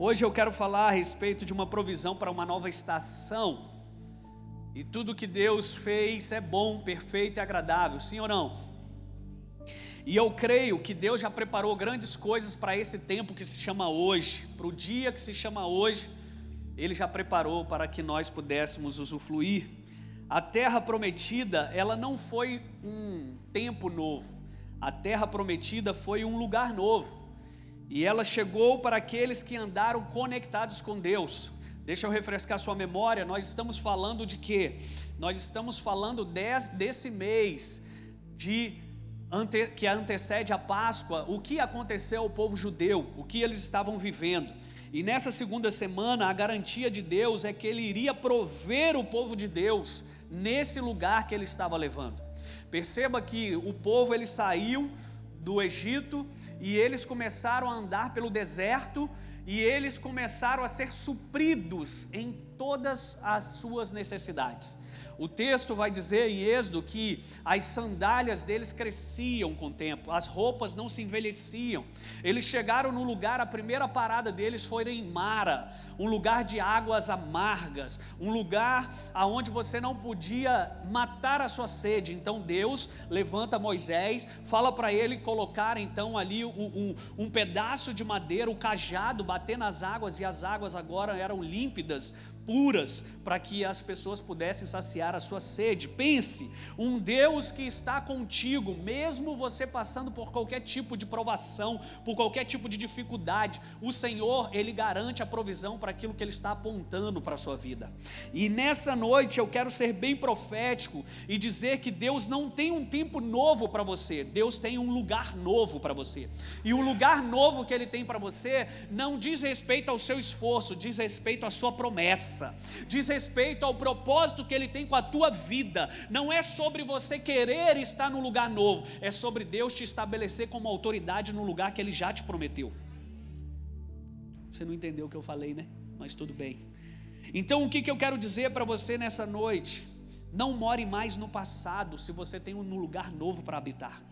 Hoje eu quero falar a respeito de uma provisão para uma nova estação. E tudo que Deus fez é bom, perfeito e agradável, sim ou não? E eu creio que Deus já preparou grandes coisas para esse tempo que se chama hoje, para o dia que se chama hoje, Ele já preparou para que nós pudéssemos usufruir. A terra prometida, ela não foi um tempo novo, a terra prometida foi um lugar novo, e ela chegou para aqueles que andaram conectados com Deus. Deixa eu refrescar sua memória, nós estamos falando de quê? Nós estamos falando des, desse mês de ante, que antecede a Páscoa, o que aconteceu ao povo judeu, o que eles estavam vivendo. E nessa segunda semana, a garantia de Deus é que ele iria prover o povo de Deus nesse lugar que ele estava levando. Perceba que o povo ele saiu do Egito e eles começaram a andar pelo deserto e eles começaram a ser supridos em todas as suas necessidades. O texto vai dizer em Êxodo que as sandálias deles cresciam com o tempo, as roupas não se envelheciam. Eles chegaram no lugar, a primeira parada deles foi em Mara, um lugar de águas amargas, um lugar aonde você não podia matar a sua sede. Então Deus levanta Moisés, fala para ele colocar então ali um, um, um pedaço de madeira, o cajado, bater nas águas, e as águas agora eram límpidas puras para que as pessoas pudessem saciar a sua sede. Pense, um Deus que está contigo, mesmo você passando por qualquer tipo de provação, por qualquer tipo de dificuldade, o Senhor, ele garante a provisão para aquilo que ele está apontando para a sua vida. E nessa noite eu quero ser bem profético e dizer que Deus não tem um tempo novo para você, Deus tem um lugar novo para você. E o lugar novo que ele tem para você não diz respeito ao seu esforço, diz respeito à sua promessa diz respeito ao propósito que Ele tem com a tua vida. Não é sobre você querer estar num lugar novo, é sobre Deus te estabelecer como autoridade no lugar que Ele já te prometeu. Você não entendeu o que eu falei, né? Mas tudo bem. Então, o que, que eu quero dizer para você nessa noite? Não more mais no passado se você tem um lugar novo para habitar.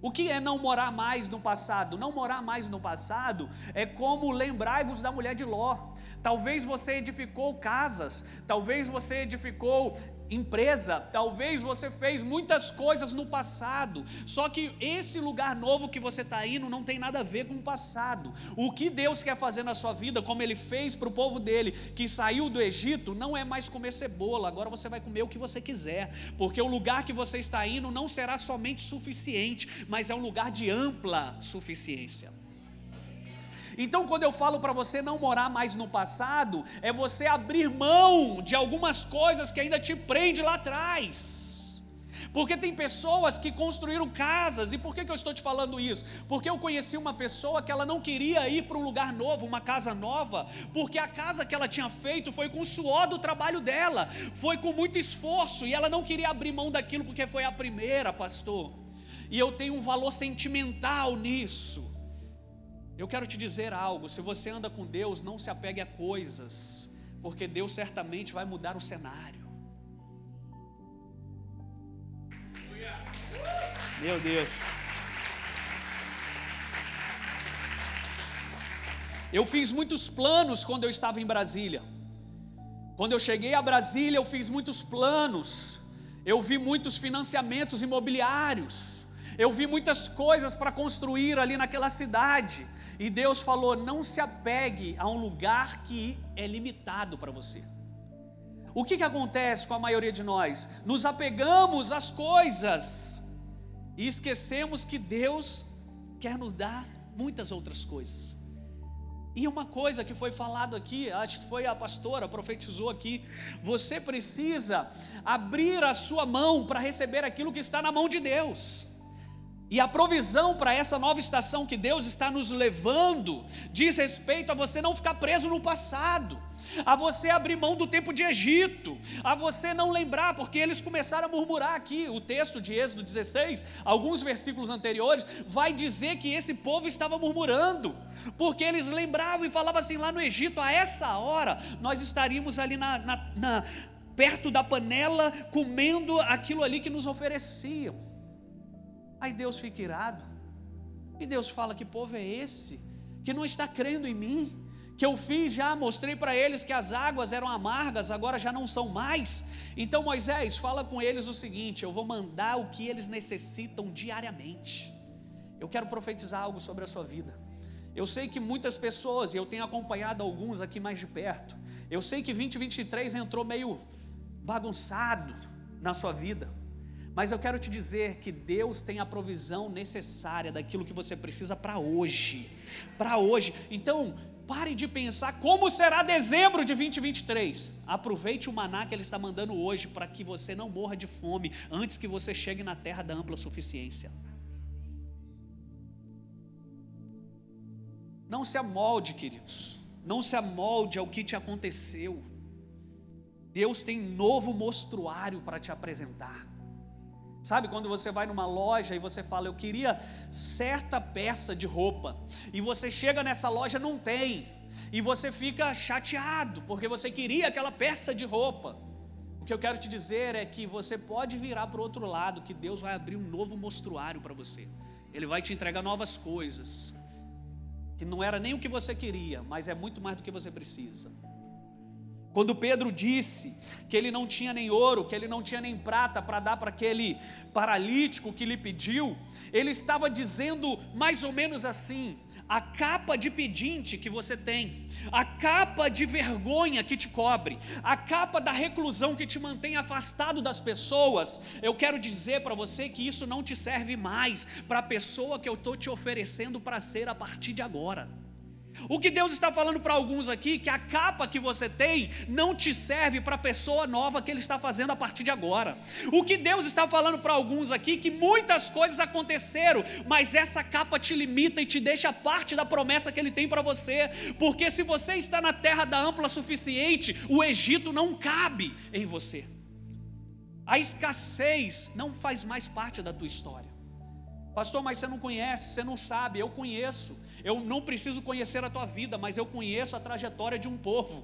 O que é não morar mais no passado? Não morar mais no passado é como lembrai-vos da mulher de Ló. Talvez você edificou casas, talvez você edificou empresa, talvez você fez muitas coisas no passado, só que esse lugar novo que você está indo não tem nada a ver com o passado. O que Deus quer fazer na sua vida, como Ele fez para o povo dele, que saiu do Egito, não é mais comer cebola, agora você vai comer o que você quiser, porque o lugar que você está indo não será somente suficiente, mas é um lugar de ampla suficiência. Então, quando eu falo para você não morar mais no passado, é você abrir mão de algumas coisas que ainda te prende lá atrás. Porque tem pessoas que construíram casas, e por que, que eu estou te falando isso? Porque eu conheci uma pessoa que ela não queria ir para um lugar novo, uma casa nova, porque a casa que ela tinha feito foi com o suor do trabalho dela, foi com muito esforço, e ela não queria abrir mão daquilo porque foi a primeira, pastor. E eu tenho um valor sentimental nisso. Eu quero te dizer algo: se você anda com Deus, não se apegue a coisas, porque Deus certamente vai mudar o cenário. Meu Deus. Eu fiz muitos planos quando eu estava em Brasília. Quando eu cheguei a Brasília, eu fiz muitos planos. Eu vi muitos financiamentos imobiliários. Eu vi muitas coisas para construir ali naquela cidade. E Deus falou: não se apegue a um lugar que é limitado para você. O que, que acontece com a maioria de nós? Nos apegamos às coisas e esquecemos que Deus quer nos dar muitas outras coisas. E uma coisa que foi falado aqui, acho que foi a pastora profetizou aqui, você precisa abrir a sua mão para receber aquilo que está na mão de Deus. E a provisão para essa nova estação que Deus está nos levando diz respeito a você não ficar preso no passado, a você abrir mão do tempo de Egito, a você não lembrar, porque eles começaram a murmurar aqui. O texto de Êxodo 16, alguns versículos anteriores, vai dizer que esse povo estava murmurando, porque eles lembravam e falavam assim: lá no Egito, a essa hora, nós estaríamos ali na, na, na perto da panela, comendo aquilo ali que nos ofereciam. Aí Deus fica irado. E Deus fala: Que povo é esse? Que não está crendo em mim, que eu fiz já, mostrei para eles que as águas eram amargas, agora já não são mais. Então Moisés, fala com eles o seguinte: eu vou mandar o que eles necessitam diariamente. Eu quero profetizar algo sobre a sua vida. Eu sei que muitas pessoas, e eu tenho acompanhado alguns aqui mais de perto, eu sei que 2023 entrou meio bagunçado na sua vida, mas eu quero te dizer que Deus tem a provisão necessária daquilo que você precisa para hoje, para hoje. Então, pare de pensar como será dezembro de 2023. Aproveite o maná que Ele está mandando hoje para que você não morra de fome antes que você chegue na terra da ampla suficiência. Não se amolde, queridos. Não se amolde ao que te aconteceu. Deus tem novo mostruário para te apresentar. Sabe quando você vai numa loja e você fala, eu queria certa peça de roupa, e você chega nessa loja, não tem, e você fica chateado, porque você queria aquela peça de roupa. O que eu quero te dizer é que você pode virar para o outro lado, que Deus vai abrir um novo mostruário para você, Ele vai te entregar novas coisas, que não era nem o que você queria, mas é muito mais do que você precisa. Quando Pedro disse que ele não tinha nem ouro, que ele não tinha nem prata para dar para aquele paralítico que lhe pediu, ele estava dizendo mais ou menos assim: a capa de pedinte que você tem, a capa de vergonha que te cobre, a capa da reclusão que te mantém afastado das pessoas, eu quero dizer para você que isso não te serve mais para a pessoa que eu estou te oferecendo para ser a partir de agora. O que Deus está falando para alguns aqui, que a capa que você tem não te serve para a pessoa nova que Ele está fazendo a partir de agora. O que Deus está falando para alguns aqui, que muitas coisas aconteceram, mas essa capa te limita e te deixa parte da promessa que Ele tem para você, porque se você está na terra da ampla suficiente, o Egito não cabe em você. A escassez não faz mais parte da tua história. Pastor, mas você não conhece, você não sabe, eu conheço. Eu não preciso conhecer a tua vida, mas eu conheço a trajetória de um povo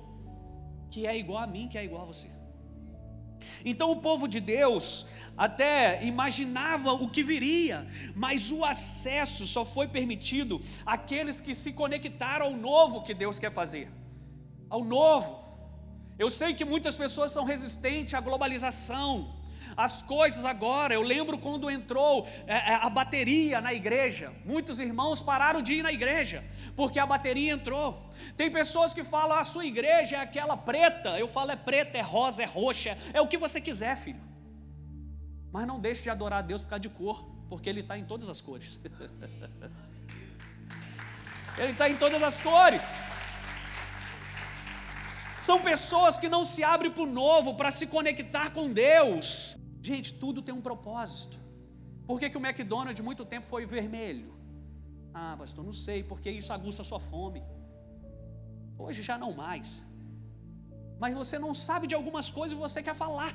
que é igual a mim, que é igual a você. Então o povo de Deus até imaginava o que viria, mas o acesso só foi permitido àqueles que se conectaram ao novo que Deus quer fazer. Ao novo. Eu sei que muitas pessoas são resistentes à globalização, as coisas agora. Eu lembro quando entrou é, é, a bateria na igreja, muitos irmãos pararam de ir na igreja, porque a bateria entrou. Tem pessoas que falam: a sua igreja é aquela preta. Eu falo: é preta, é rosa, é roxa, é o que você quiser, filho. Mas não deixe de adorar a Deus por causa de cor, porque Ele está em todas as cores. Ele está em todas as cores. São pessoas que não se abrem para o novo, para se conectar com Deus. Gente, tudo tem um propósito. Por que, que o McDonald's muito tempo foi vermelho? Ah, pastor, não sei, porque isso aguça a sua fome. Hoje já não mais. Mas você não sabe de algumas coisas e você quer falar.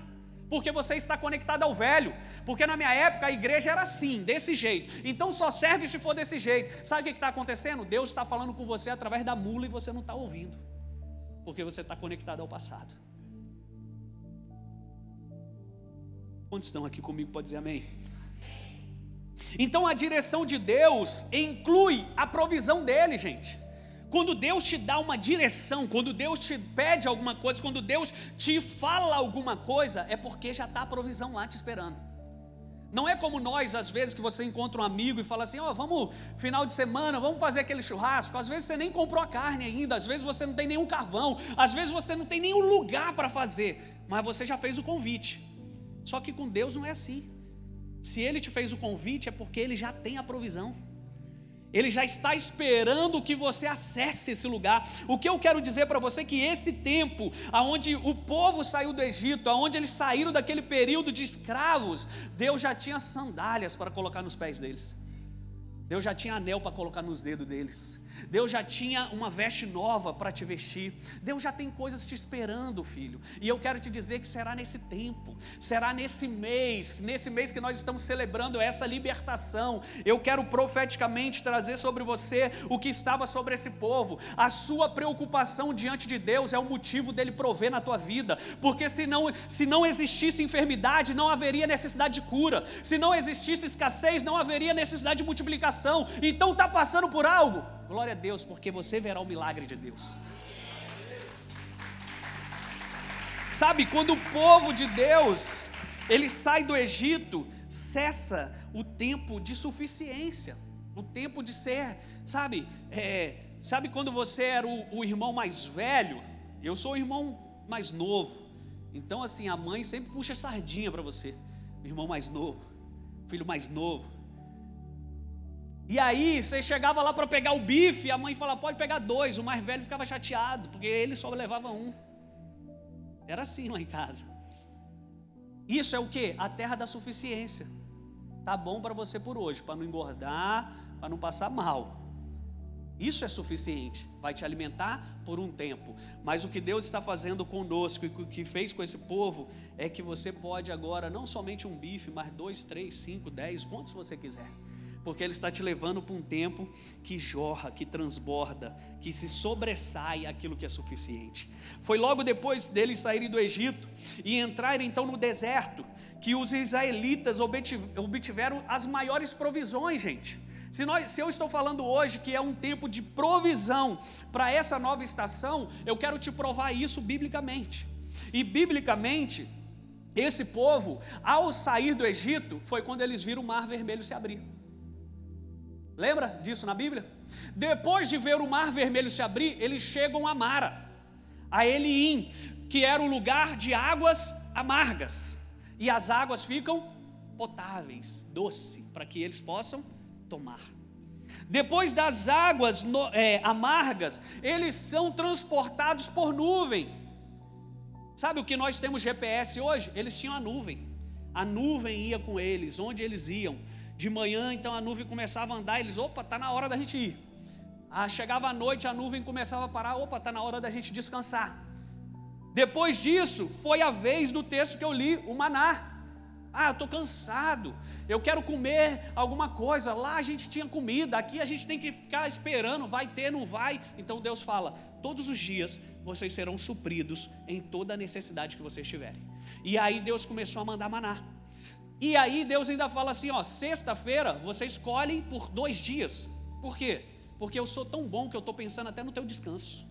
Porque você está conectado ao velho. Porque na minha época a igreja era assim, desse jeito. Então só serve se for desse jeito. Sabe o que está acontecendo? Deus está falando com você através da mula e você não está ouvindo. Porque você está conectado ao passado. Quantos estão aqui comigo? Pode dizer amém? Então a direção de Deus inclui a provisão dele, gente. Quando Deus te dá uma direção, quando Deus te pede alguma coisa, quando Deus te fala alguma coisa, é porque já está a provisão lá te esperando. Não é como nós, às vezes, que você encontra um amigo e fala assim: Ó, oh, vamos, final de semana, vamos fazer aquele churrasco. Às vezes você nem comprou a carne ainda, às vezes você não tem nenhum carvão, às vezes você não tem nenhum lugar para fazer, mas você já fez o convite. Só que com Deus não é assim. Se Ele te fez o convite, é porque Ele já tem a provisão. Ele já está esperando que você acesse esse lugar. O que eu quero dizer para você é que esse tempo, aonde o povo saiu do Egito, aonde eles saíram daquele período de escravos, Deus já tinha sandálias para colocar nos pés deles. Deus já tinha anel para colocar nos dedos deles. Deus já tinha uma veste nova para te vestir. Deus já tem coisas te esperando, filho. E eu quero te dizer que será nesse tempo, será nesse mês, nesse mês que nós estamos celebrando essa libertação. Eu quero profeticamente trazer sobre você o que estava sobre esse povo. A sua preocupação diante de Deus é o motivo dele prover na tua vida, porque se não, se não existisse enfermidade, não haveria necessidade de cura. Se não existisse escassez, não haveria necessidade de multiplicação. Então está passando por algo glória a Deus, porque você verá o milagre de Deus. Sabe, quando o povo de Deus, ele sai do Egito, cessa o tempo de suficiência, o tempo de ser, sabe, é, sabe quando você era o, o irmão mais velho, eu sou o irmão mais novo, então assim, a mãe sempre puxa sardinha para você, o irmão mais novo, filho mais novo, e aí, você chegava lá para pegar o bife, a mãe falava, pode pegar dois. O mais velho ficava chateado, porque ele só levava um. Era assim lá em casa. Isso é o que? A terra da suficiência. Tá bom para você por hoje, para não engordar, para não passar mal. Isso é suficiente, vai te alimentar por um tempo. Mas o que Deus está fazendo conosco e o que fez com esse povo é que você pode agora não somente um bife, mas dois, três, cinco, dez, quantos você quiser porque Ele está te levando para um tempo que jorra, que transborda, que se sobressai aquilo que é suficiente. Foi logo depois deles saírem do Egito e entrarem então no deserto que os israelitas obtiveram as maiores provisões, gente. Se, nós, se eu estou falando hoje que é um tempo de provisão para essa nova estação, eu quero te provar isso biblicamente. E biblicamente, esse povo, ao sair do Egito, foi quando eles viram o mar vermelho se abrir. Lembra disso na Bíblia? Depois de ver o mar vermelho se abrir, eles chegam a Mara, a Eliim, que era o lugar de águas amargas. E as águas ficam potáveis, doce, para que eles possam tomar. Depois das águas é, amargas, eles são transportados por nuvem. Sabe o que nós temos GPS hoje? Eles tinham a nuvem. A nuvem ia com eles, onde eles iam. De manhã, então a nuvem começava a andar, eles, opa, está na hora da gente ir. Ah, chegava a noite, a nuvem começava a parar, opa, está na hora da gente descansar. Depois disso, foi a vez do texto que eu li, o maná. Ah, eu estou cansado, eu quero comer alguma coisa. Lá a gente tinha comida, aqui a gente tem que ficar esperando, vai ter, não vai. Então Deus fala: todos os dias vocês serão supridos em toda a necessidade que vocês tiverem. E aí Deus começou a mandar maná. E aí Deus ainda fala assim: ó, sexta-feira você escolhe por dois dias. Por quê? Porque eu sou tão bom que eu estou pensando até no teu descanso.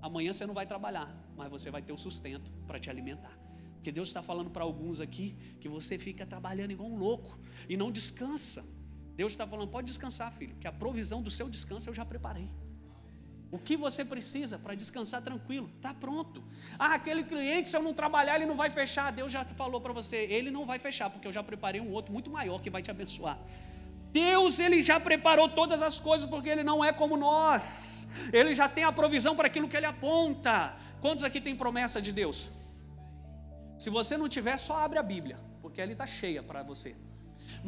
Amanhã você não vai trabalhar, mas você vai ter o sustento para te alimentar. Porque Deus está falando para alguns aqui que você fica trabalhando igual um louco e não descansa. Deus está falando, pode descansar, filho, que a provisão do seu descanso eu já preparei. O que você precisa para descansar tranquilo? Está pronto. Ah, aquele cliente, se eu não trabalhar, ele não vai fechar. Deus já falou para você, ele não vai fechar, porque eu já preparei um outro muito maior que vai te abençoar. Deus, ele já preparou todas as coisas, porque ele não é como nós. Ele já tem a provisão para aquilo que ele aponta. Quantos aqui tem promessa de Deus? Se você não tiver, só abre a Bíblia, porque ela está cheia para você.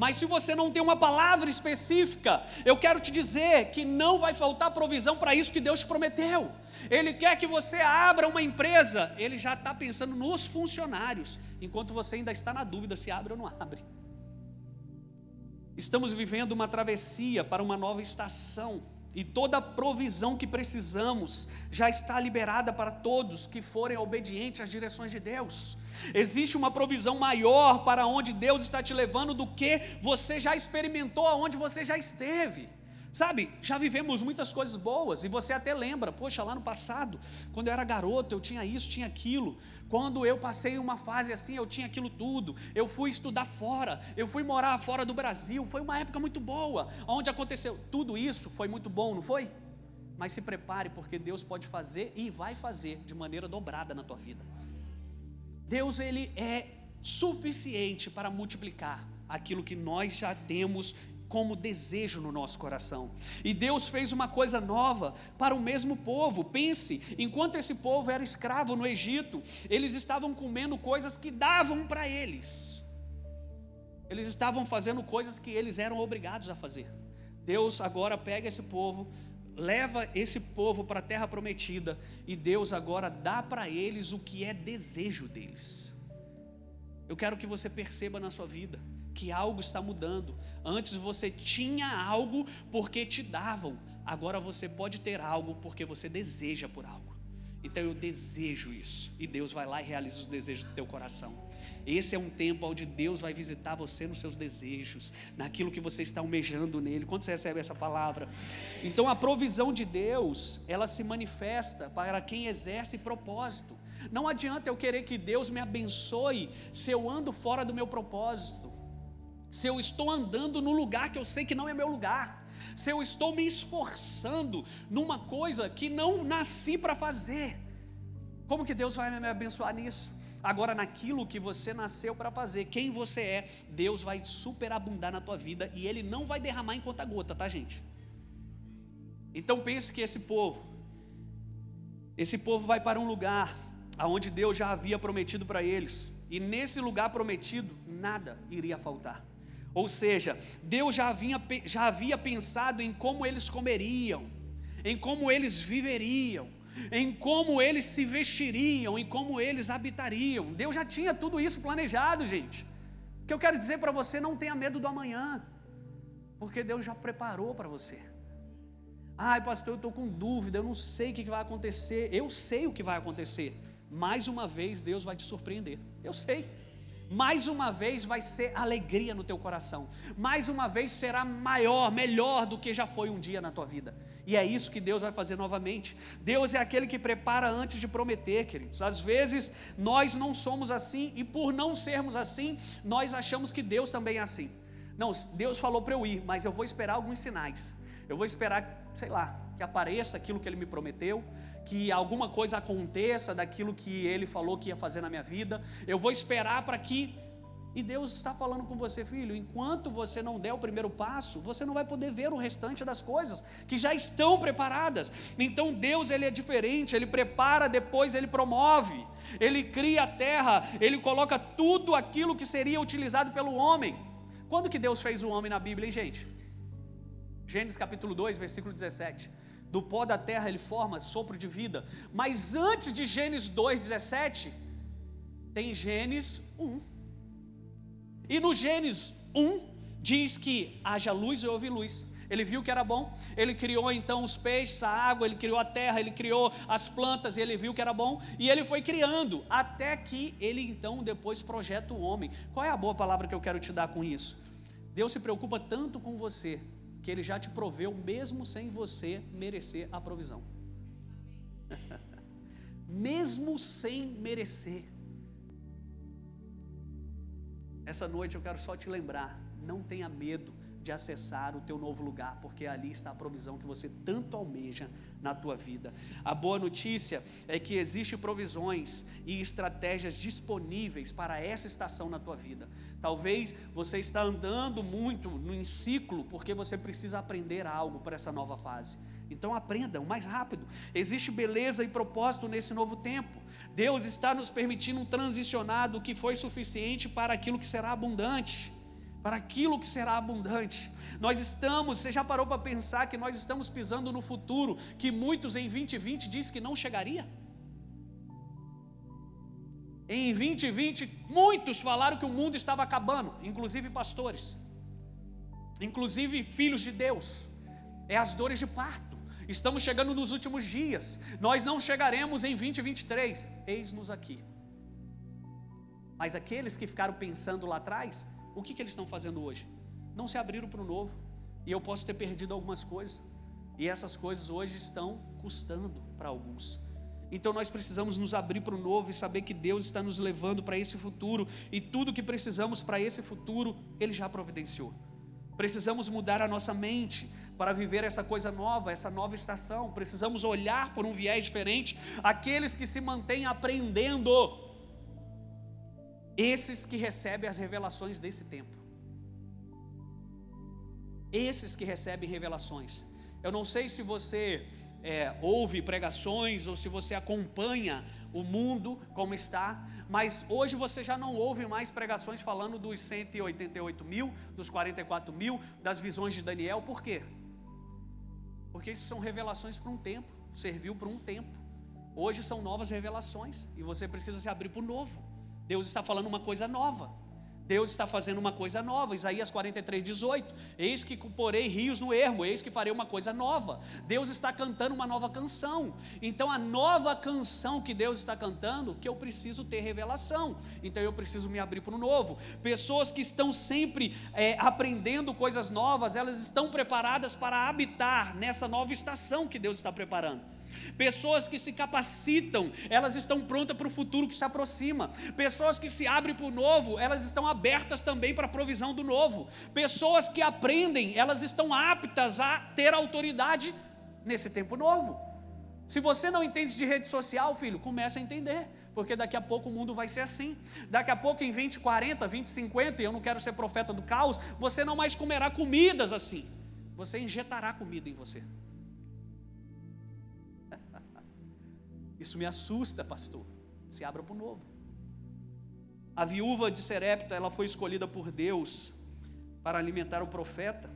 Mas se você não tem uma palavra específica, eu quero te dizer que não vai faltar provisão para isso que Deus te prometeu. Ele quer que você abra uma empresa, ele já está pensando nos funcionários, enquanto você ainda está na dúvida se abre ou não abre. Estamos vivendo uma travessia para uma nova estação. E toda a provisão que precisamos já está liberada para todos que forem obedientes às direções de Deus. Existe uma provisão maior para onde Deus está te levando do que você já experimentou, aonde você já esteve. Sabe, já vivemos muitas coisas boas e você até lembra, poxa, lá no passado, quando eu era garoto, eu tinha isso, tinha aquilo. Quando eu passei uma fase assim, eu tinha aquilo tudo. Eu fui estudar fora, eu fui morar fora do Brasil. Foi uma época muito boa, onde aconteceu tudo isso, foi muito bom, não foi? Mas se prepare, porque Deus pode fazer e vai fazer de maneira dobrada na tua vida. Deus ele é suficiente para multiplicar aquilo que nós já temos como desejo no nosso coração. E Deus fez uma coisa nova para o mesmo povo. Pense, enquanto esse povo era escravo no Egito, eles estavam comendo coisas que davam para eles. Eles estavam fazendo coisas que eles eram obrigados a fazer. Deus agora pega esse povo, leva esse povo para a terra prometida e Deus agora dá para eles o que é desejo deles. Eu quero que você perceba na sua vida que algo está mudando. Antes você tinha algo porque te davam, agora você pode ter algo porque você deseja por algo. Então eu desejo isso, e Deus vai lá e realiza os desejos do teu coração. Esse é um tempo onde Deus vai visitar você nos seus desejos, naquilo que você está almejando nele. Quando você recebe essa palavra? Então a provisão de Deus, ela se manifesta para quem exerce propósito. Não adianta eu querer que Deus me abençoe se eu ando fora do meu propósito. Se eu estou andando no lugar que eu sei que não é meu lugar se eu estou me esforçando numa coisa que não nasci para fazer, como que Deus vai me abençoar nisso? Agora, naquilo que você nasceu para fazer, quem você é, Deus vai superabundar na tua vida e Ele não vai derramar em conta gota, tá, gente? Então pense que esse povo, esse povo vai para um lugar aonde Deus já havia prometido para eles, e nesse lugar prometido nada iria faltar. Ou seja, Deus já havia, já havia pensado em como eles comeriam, em como eles viveriam, em como eles se vestiriam, em como eles habitariam. Deus já tinha tudo isso planejado, gente. O que eu quero dizer para você, não tenha medo do amanhã, porque Deus já preparou para você. Ai, pastor, eu estou com dúvida, eu não sei o que vai acontecer. Eu sei o que vai acontecer. Mais uma vez, Deus vai te surpreender. Eu sei mais uma vez vai ser alegria no teu coração, mais uma vez será maior, melhor do que já foi um dia na tua vida. E é isso que Deus vai fazer novamente. Deus é aquele que prepara antes de prometer, queridos. Às vezes nós não somos assim e por não sermos assim, nós achamos que Deus também é assim. Não, Deus falou para eu ir, mas eu vou esperar alguns sinais. Eu vou esperar, sei lá, que apareça aquilo que ele me prometeu, que alguma coisa aconteça daquilo que ele falou que ia fazer na minha vida. Eu vou esperar para que. E Deus está falando com você, filho, enquanto você não der o primeiro passo, você não vai poder ver o restante das coisas que já estão preparadas. Então Deus ele é diferente, ele prepara, depois ele promove. Ele cria a terra, ele coloca tudo aquilo que seria utilizado pelo homem. Quando que Deus fez o homem na Bíblia, hein, gente? Gênesis capítulo 2, versículo 17 do pó da terra ele forma sopro de vida. Mas antes de Gênesis 2:17 tem Gênesis 1. E no Gênesis 1 diz que haja luz e houve luz. Ele viu que era bom, ele criou então os peixes, a água, ele criou a terra, ele criou as plantas e ele viu que era bom, e ele foi criando, até que ele então depois projeta o homem. Qual é a boa palavra que eu quero te dar com isso? Deus se preocupa tanto com você que Ele já te proveu, mesmo sem você merecer a provisão. mesmo sem merecer. Essa noite eu quero só te lembrar: não tenha medo de acessar o teu novo lugar, porque ali está a provisão que você tanto almeja na tua vida. A boa notícia é que existem provisões e estratégias disponíveis para essa estação na tua vida. Talvez você está andando muito no ciclo porque você precisa aprender algo para essa nova fase. Então aprenda o mais rápido. Existe beleza e propósito nesse novo tempo. Deus está nos permitindo transicionar do que foi suficiente para aquilo que será abundante para aquilo que será abundante. Nós estamos, você já parou para pensar que nós estamos pisando no futuro que muitos em 2020 disse que não chegaria? Em 2020, muitos falaram que o mundo estava acabando, inclusive pastores, inclusive filhos de Deus. É as dores de parto. Estamos chegando nos últimos dias. Nós não chegaremos em 2023. Eis-nos aqui. Mas aqueles que ficaram pensando lá atrás, o que, que eles estão fazendo hoje? Não se abriram para o novo. E eu posso ter perdido algumas coisas. E essas coisas hoje estão custando para alguns. Então nós precisamos nos abrir para o novo e saber que Deus está nos levando para esse futuro. E tudo que precisamos para esse futuro, Ele já providenciou. Precisamos mudar a nossa mente para viver essa coisa nova, essa nova estação. Precisamos olhar por um viés diferente. Aqueles que se mantêm aprendendo esses que recebem as revelações desse tempo. Esses que recebem revelações. Eu não sei se você é, ouve pregações ou se você acompanha o mundo como está, mas hoje você já não ouve mais pregações falando dos 188 mil, dos 44 mil, das visões de Daniel, por quê? Porque isso são revelações para um tempo, serviu para um tempo. Hoje são novas revelações e você precisa se abrir para o novo. Deus está falando uma coisa nova. Deus está fazendo uma coisa nova. Isaías 43, 18. Eis que porei rios no ermo, eis que farei uma coisa nova. Deus está cantando uma nova canção. Então, a nova canção que Deus está cantando, que eu preciso ter revelação. Então, eu preciso me abrir para o novo. Pessoas que estão sempre é, aprendendo coisas novas, elas estão preparadas para habitar nessa nova estação que Deus está preparando. Pessoas que se capacitam, elas estão prontas para o futuro que se aproxima. Pessoas que se abrem para o novo, elas estão abertas também para a provisão do novo. Pessoas que aprendem, elas estão aptas a ter autoridade nesse tempo novo. Se você não entende de rede social, filho, comece a entender, porque daqui a pouco o mundo vai ser assim. Daqui a pouco, em 20, 40, 20, 50, e eu não quero ser profeta do caos, você não mais comerá comidas assim, você injetará comida em você. Isso me assusta, pastor. Se abra para o novo. A viúva de Serepta, ela foi escolhida por Deus para alimentar o profeta.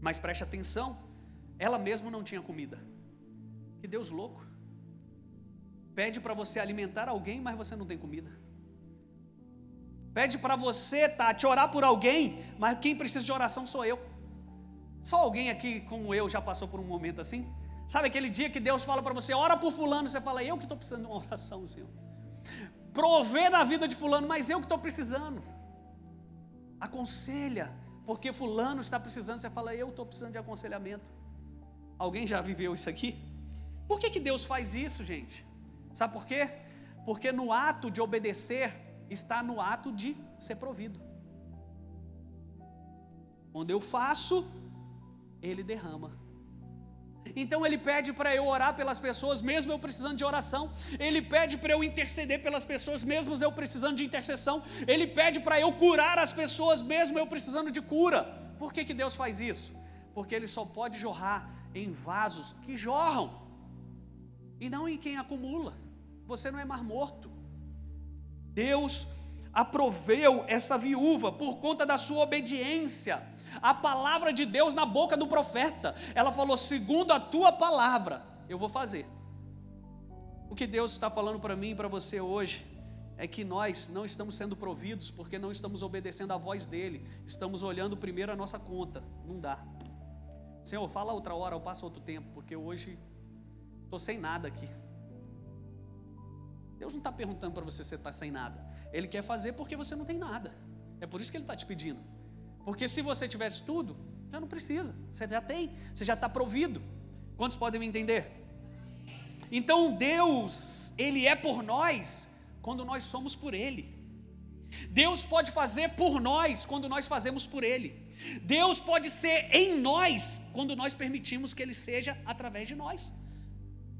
Mas preste atenção, ela mesma não tinha comida. Que Deus louco. Pede para você alimentar alguém, mas você não tem comida. Pede para você, te orar por alguém, mas quem precisa de oração sou eu. Só alguém aqui como eu já passou por um momento assim? Sabe aquele dia que Deus fala para você, ora por fulano, você fala, eu que estou precisando de uma oração, Senhor. Prover na vida de fulano, mas eu que estou precisando. Aconselha, porque fulano está precisando, você fala, eu estou precisando de aconselhamento. Alguém já viveu isso aqui? Por que, que Deus faz isso, gente? Sabe por quê? Porque no ato de obedecer está no ato de ser provido. Quando eu faço, Ele derrama. Então ele pede para eu orar pelas pessoas, mesmo eu precisando de oração. Ele pede para eu interceder pelas pessoas, mesmo eu precisando de intercessão. Ele pede para eu curar as pessoas, mesmo eu precisando de cura. Por que, que Deus faz isso? Porque Ele só pode jorrar em vasos que jorram, e não em quem acumula. Você não é mar morto. Deus aproveu essa viúva por conta da sua obediência a palavra de Deus na boca do profeta. Ela falou: segundo a tua palavra, eu vou fazer. O que Deus está falando para mim e para você hoje é que nós não estamos sendo providos porque não estamos obedecendo a voz dele, estamos olhando primeiro a nossa conta. Não dá. Senhor, fala outra hora, eu passo outro tempo, porque hoje estou sem nada aqui. Deus não está perguntando para você se está sem nada. Ele quer fazer porque você não tem nada. É por isso que Ele está te pedindo. Porque se você tivesse tudo, já não precisa. Você já tem, você já está provido. Quantos podem me entender? Então Deus, Ele é por nós quando nós somos por Ele. Deus pode fazer por nós quando nós fazemos por Ele. Deus pode ser em nós quando nós permitimos que Ele seja através de nós.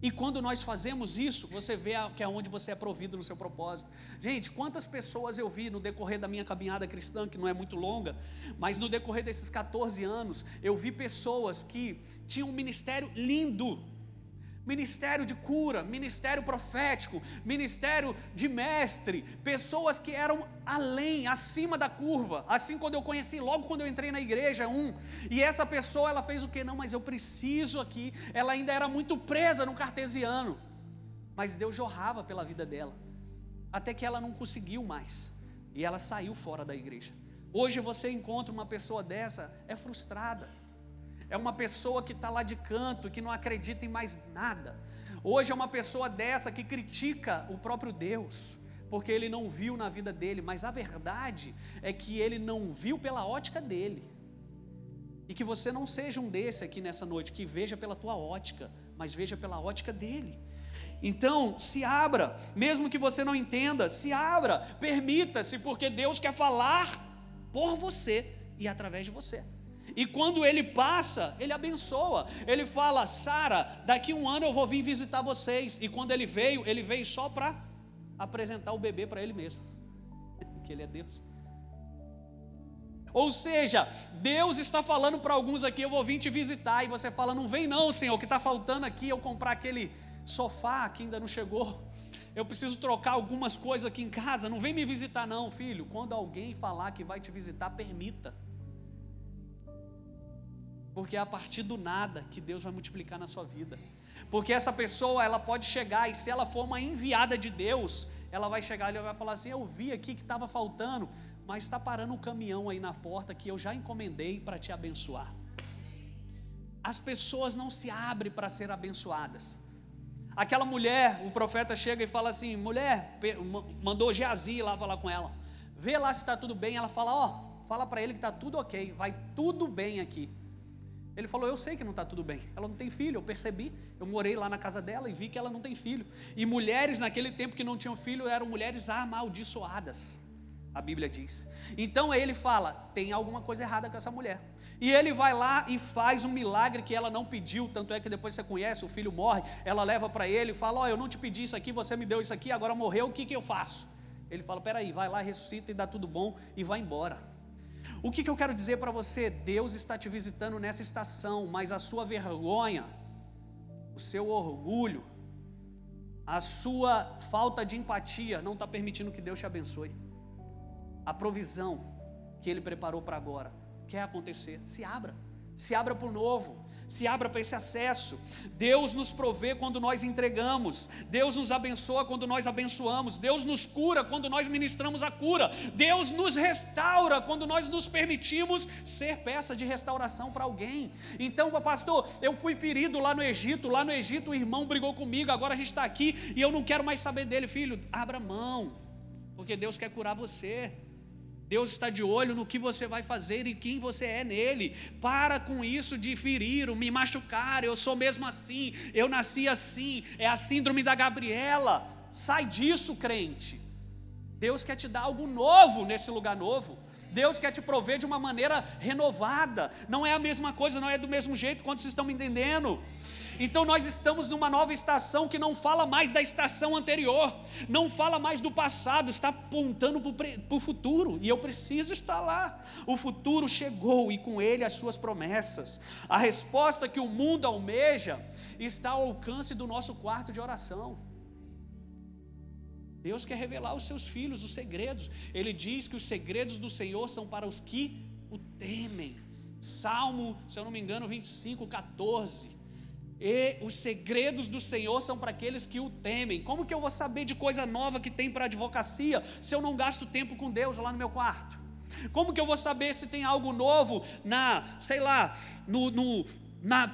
E quando nós fazemos isso, você vê que é onde você é provido no seu propósito. Gente, quantas pessoas eu vi no decorrer da minha caminhada cristã, que não é muito longa, mas no decorrer desses 14 anos, eu vi pessoas que tinham um ministério lindo, ministério de cura, ministério profético, ministério de mestre, pessoas que eram além, acima da curva. Assim quando eu conheci, logo quando eu entrei na igreja, um, e essa pessoa ela fez o que? Não, mas eu preciso aqui. Ela ainda era muito presa no cartesiano, mas Deus jorrava pela vida dela, até que ela não conseguiu mais e ela saiu fora da igreja. Hoje você encontra uma pessoa dessa, é frustrada é uma pessoa que está lá de canto, que não acredita em mais nada. Hoje é uma pessoa dessa que critica o próprio Deus, porque ele não viu na vida dele, mas a verdade é que ele não viu pela ótica dele. E que você não seja um desse aqui nessa noite, que veja pela tua ótica, mas veja pela ótica dele. Então, se abra, mesmo que você não entenda, se abra, permita-se, porque Deus quer falar por você e através de você. E quando ele passa, ele abençoa. Ele fala: Sara, daqui um ano eu vou vir visitar vocês. E quando ele veio, ele veio só para apresentar o bebê para ele mesmo, que ele é Deus. Ou seja, Deus está falando para alguns aqui: eu vou vir te visitar. E você fala: não vem, não, Senhor. O que está faltando aqui é eu comprar aquele sofá que ainda não chegou. Eu preciso trocar algumas coisas aqui em casa. Não vem me visitar, não, filho. Quando alguém falar que vai te visitar, permita. Porque é a partir do nada que Deus vai multiplicar na sua vida. Porque essa pessoa, ela pode chegar e se ela for uma enviada de Deus, ela vai chegar e vai falar assim: "Eu vi aqui que estava faltando mas está parando um caminhão aí na porta que eu já encomendei para te abençoar. As pessoas não se abrem para ser abençoadas. Aquela mulher, o profeta chega e fala assim: mulher, mandou Geazi lá falar com ela, vê lá se está tudo bem. Ela fala: ó, oh, fala para ele que está tudo ok, vai tudo bem aqui. Ele falou: Eu sei que não está tudo bem. Ela não tem filho, eu percebi. Eu morei lá na casa dela e vi que ela não tem filho. E mulheres naquele tempo que não tinham filho eram mulheres amaldiçoadas, a Bíblia diz. Então ele fala: Tem alguma coisa errada com essa mulher. E ele vai lá e faz um milagre que ela não pediu. Tanto é que depois você conhece, o filho morre. Ela leva para ele e fala: Ó, oh, eu não te pedi isso aqui, você me deu isso aqui, agora morreu, o que, que eu faço? Ele fala: Peraí, vai lá, ressuscita e dá tudo bom e vai embora. O que, que eu quero dizer para você? Deus está te visitando nessa estação, mas a sua vergonha, o seu orgulho, a sua falta de empatia não está permitindo que Deus te abençoe. A provisão que Ele preparou para agora quer acontecer, se abra, se abra para o novo se abra para esse acesso. Deus nos provê quando nós entregamos, Deus nos abençoa quando nós abençoamos, Deus nos cura quando nós ministramos a cura, Deus nos restaura quando nós nos permitimos ser peça de restauração para alguém. Então, pastor, eu fui ferido lá no Egito, lá no Egito o irmão brigou comigo, agora a gente está aqui e eu não quero mais saber dele, filho. Abra mão, porque Deus quer curar você. Deus está de olho no que você vai fazer e quem você é nele. Para com isso de ferir, me machucar. Eu sou mesmo assim, eu nasci assim. É a síndrome da Gabriela. Sai disso, crente. Deus quer te dar algo novo nesse lugar novo. Deus quer te prover de uma maneira renovada. Não é a mesma coisa, não é do mesmo jeito. Quantos estão me entendendo? Então nós estamos numa nova estação que não fala mais da estação anterior, não fala mais do passado, está apontando para o futuro, e eu preciso estar lá. O futuro chegou e com ele as suas promessas. A resposta que o mundo almeja está ao alcance do nosso quarto de oração. Deus quer revelar aos seus filhos os segredos. Ele diz que os segredos do Senhor são para os que o temem. Salmo, se eu não me engano, 25, 14. E os segredos do Senhor são para aqueles que o temem. Como que eu vou saber de coisa nova que tem para advocacia se eu não gasto tempo com Deus lá no meu quarto? Como que eu vou saber se tem algo novo na, sei lá, no, no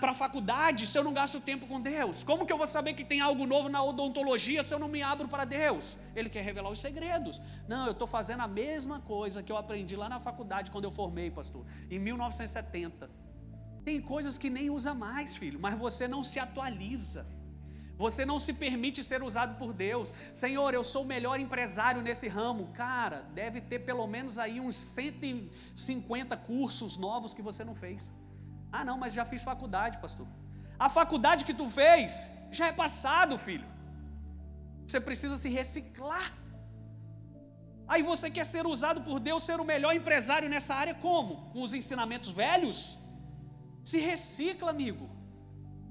para a faculdade se eu não gasto tempo com Deus? Como que eu vou saber que tem algo novo na odontologia se eu não me abro para Deus? Ele quer revelar os segredos. Não, eu estou fazendo a mesma coisa que eu aprendi lá na faculdade quando eu formei, pastor, em 1970. Tem coisas que nem usa mais, filho, mas você não se atualiza. Você não se permite ser usado por Deus. Senhor, eu sou o melhor empresário nesse ramo. Cara, deve ter pelo menos aí uns 150 cursos novos que você não fez. Ah, não, mas já fiz faculdade, pastor. A faculdade que tu fez já é passado, filho. Você precisa se reciclar. Aí você quer ser usado por Deus, ser o melhor empresário nessa área, como? Com os ensinamentos velhos? Se recicla, amigo.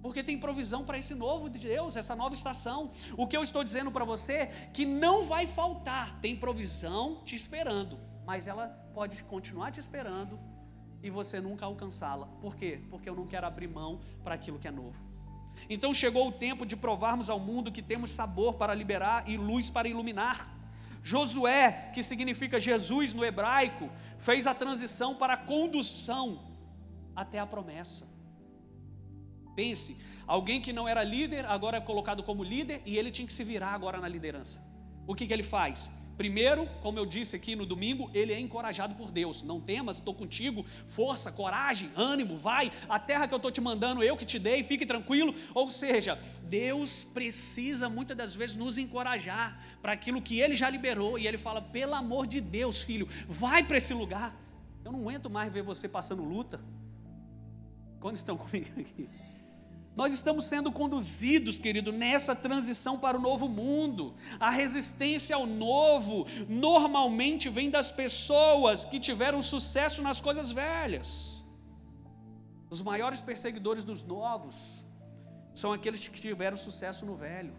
Porque tem provisão para esse novo de Deus, essa nova estação. O que eu estou dizendo para você é que não vai faltar, tem provisão te esperando, mas ela pode continuar te esperando e você nunca alcançá-la. Por quê? Porque eu não quero abrir mão para aquilo que é novo. Então chegou o tempo de provarmos ao mundo que temos sabor para liberar e luz para iluminar. Josué, que significa Jesus no hebraico, fez a transição para a condução até a promessa. Pense, alguém que não era líder, agora é colocado como líder e ele tinha que se virar agora na liderança. O que, que ele faz? Primeiro, como eu disse aqui no domingo, ele é encorajado por Deus. Não temas, estou contigo, força, coragem, ânimo, vai. A terra que eu estou te mandando, eu que te dei, fique tranquilo. Ou seja, Deus precisa muitas das vezes nos encorajar para aquilo que Ele já liberou. E Ele fala: pelo amor de Deus, filho, vai para esse lugar. Eu não aguento mais ver você passando luta. Quando estão comigo aqui? Nós estamos sendo conduzidos, querido, nessa transição para o novo mundo. A resistência ao novo normalmente vem das pessoas que tiveram sucesso nas coisas velhas. Os maiores perseguidores dos novos são aqueles que tiveram sucesso no velho.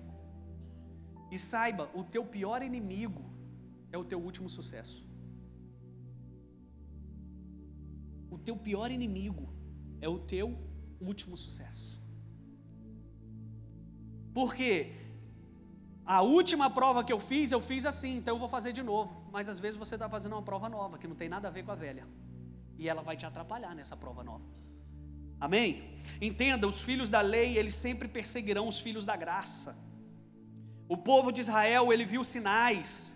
E saiba, o teu pior inimigo é o teu último sucesso. O teu pior inimigo é o teu último sucesso. Porque A última prova que eu fiz, eu fiz assim, então eu vou fazer de novo. Mas às vezes você está fazendo uma prova nova, que não tem nada a ver com a velha. E ela vai te atrapalhar nessa prova nova. Amém? Entenda, os filhos da lei, eles sempre perseguirão os filhos da graça. O povo de Israel, ele viu sinais,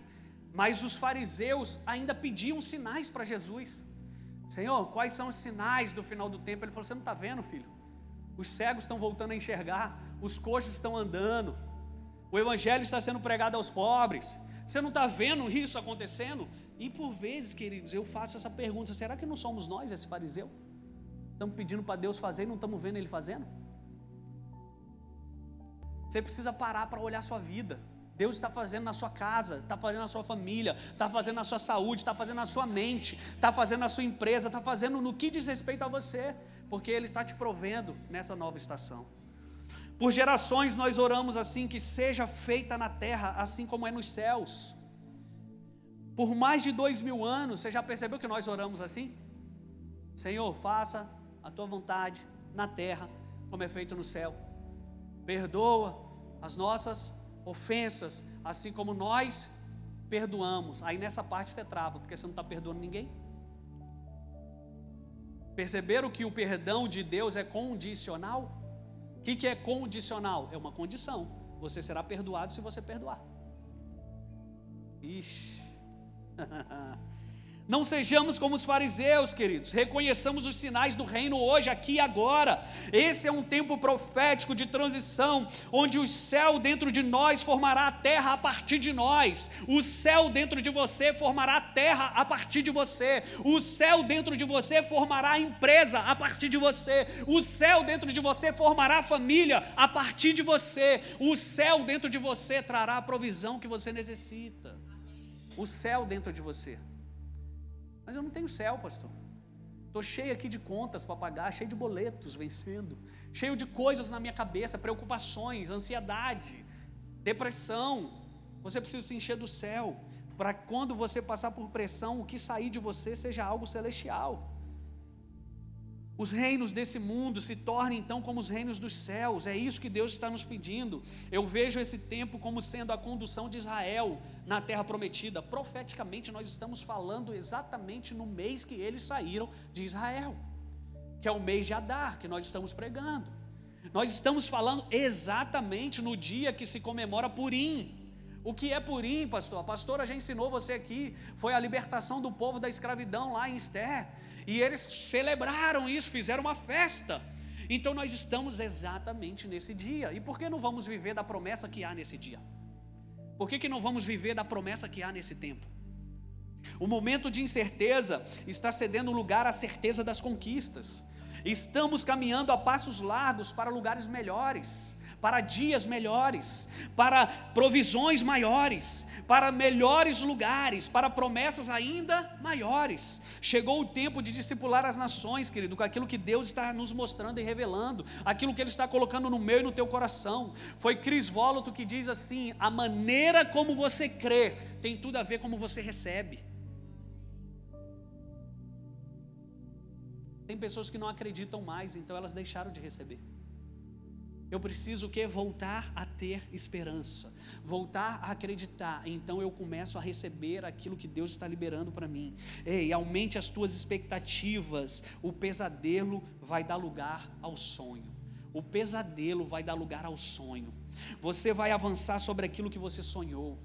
mas os fariseus ainda pediam sinais para Jesus. Senhor, quais são os sinais do final do tempo? Ele falou: Você não está vendo, filho? Os cegos estão voltando a enxergar, os coxos estão andando, o evangelho está sendo pregado aos pobres. Você não está vendo isso acontecendo? E por vezes, queridos, eu faço essa pergunta: será que não somos nós esse fariseu? Estamos pedindo para Deus fazer e não estamos vendo Ele fazendo? Você precisa parar para olhar a sua vida. Deus está fazendo na sua casa, está fazendo na sua família, está fazendo na sua saúde, está fazendo na sua mente, está fazendo na sua empresa, está fazendo no que diz respeito a você, porque Ele está te provendo nessa nova estação. Por gerações nós oramos assim, que seja feita na terra, assim como é nos céus. Por mais de dois mil anos, você já percebeu que nós oramos assim? Senhor, faça a tua vontade na terra, como é feito no céu. Perdoa as nossas ofensas, assim como nós perdoamos. Aí nessa parte você trava, porque você não está perdoando ninguém. Perceberam que o perdão de Deus é condicional? O que, que é condicional? É uma condição. Você será perdoado se você perdoar. Ixi. Não sejamos como os fariseus, queridos. Reconheçamos os sinais do reino hoje, aqui e agora. Esse é um tempo profético de transição, onde o céu dentro de nós formará a terra a partir de nós. O céu dentro de você formará a terra a partir de você. O céu dentro de você formará a empresa a partir de você. O céu dentro de você formará a família a partir de você. O céu dentro de você trará a provisão que você necessita. O céu dentro de você. Mas eu não tenho céu, pastor. Estou cheio aqui de contas para pagar, cheio de boletos vencendo, cheio de coisas na minha cabeça, preocupações, ansiedade, depressão. Você precisa se encher do céu, para quando você passar por pressão, o que sair de você seja algo celestial os reinos desse mundo se tornem então como os reinos dos céus. É isso que Deus está nos pedindo. Eu vejo esse tempo como sendo a condução de Israel na terra prometida. Profeticamente, nós estamos falando exatamente no mês que eles saíram de Israel, que é o mês de Adar, que nós estamos pregando. Nós estamos falando exatamente no dia que se comemora Purim. O que é Purim, pastor? A pastora já ensinou você aqui. Foi a libertação do povo da escravidão lá em Esther. E eles celebraram isso, fizeram uma festa. Então nós estamos exatamente nesse dia. E por que não vamos viver da promessa que há nesse dia? Por que, que não vamos viver da promessa que há nesse tempo? O momento de incerteza está cedendo lugar à certeza das conquistas. Estamos caminhando a passos largos para lugares melhores, para dias melhores, para provisões maiores para melhores lugares, para promessas ainda maiores. Chegou o tempo de discipular as nações, querido, com aquilo que Deus está nos mostrando e revelando, aquilo que Ele está colocando no meu e no teu coração. Foi Cris Vóloto que diz assim: a maneira como você crê tem tudo a ver como você recebe. Tem pessoas que não acreditam mais, então elas deixaram de receber. Eu preciso que? Voltar a ter esperança, voltar a acreditar. Então eu começo a receber aquilo que Deus está liberando para mim. Ei, aumente as tuas expectativas. O pesadelo vai dar lugar ao sonho. O pesadelo vai dar lugar ao sonho. Você vai avançar sobre aquilo que você sonhou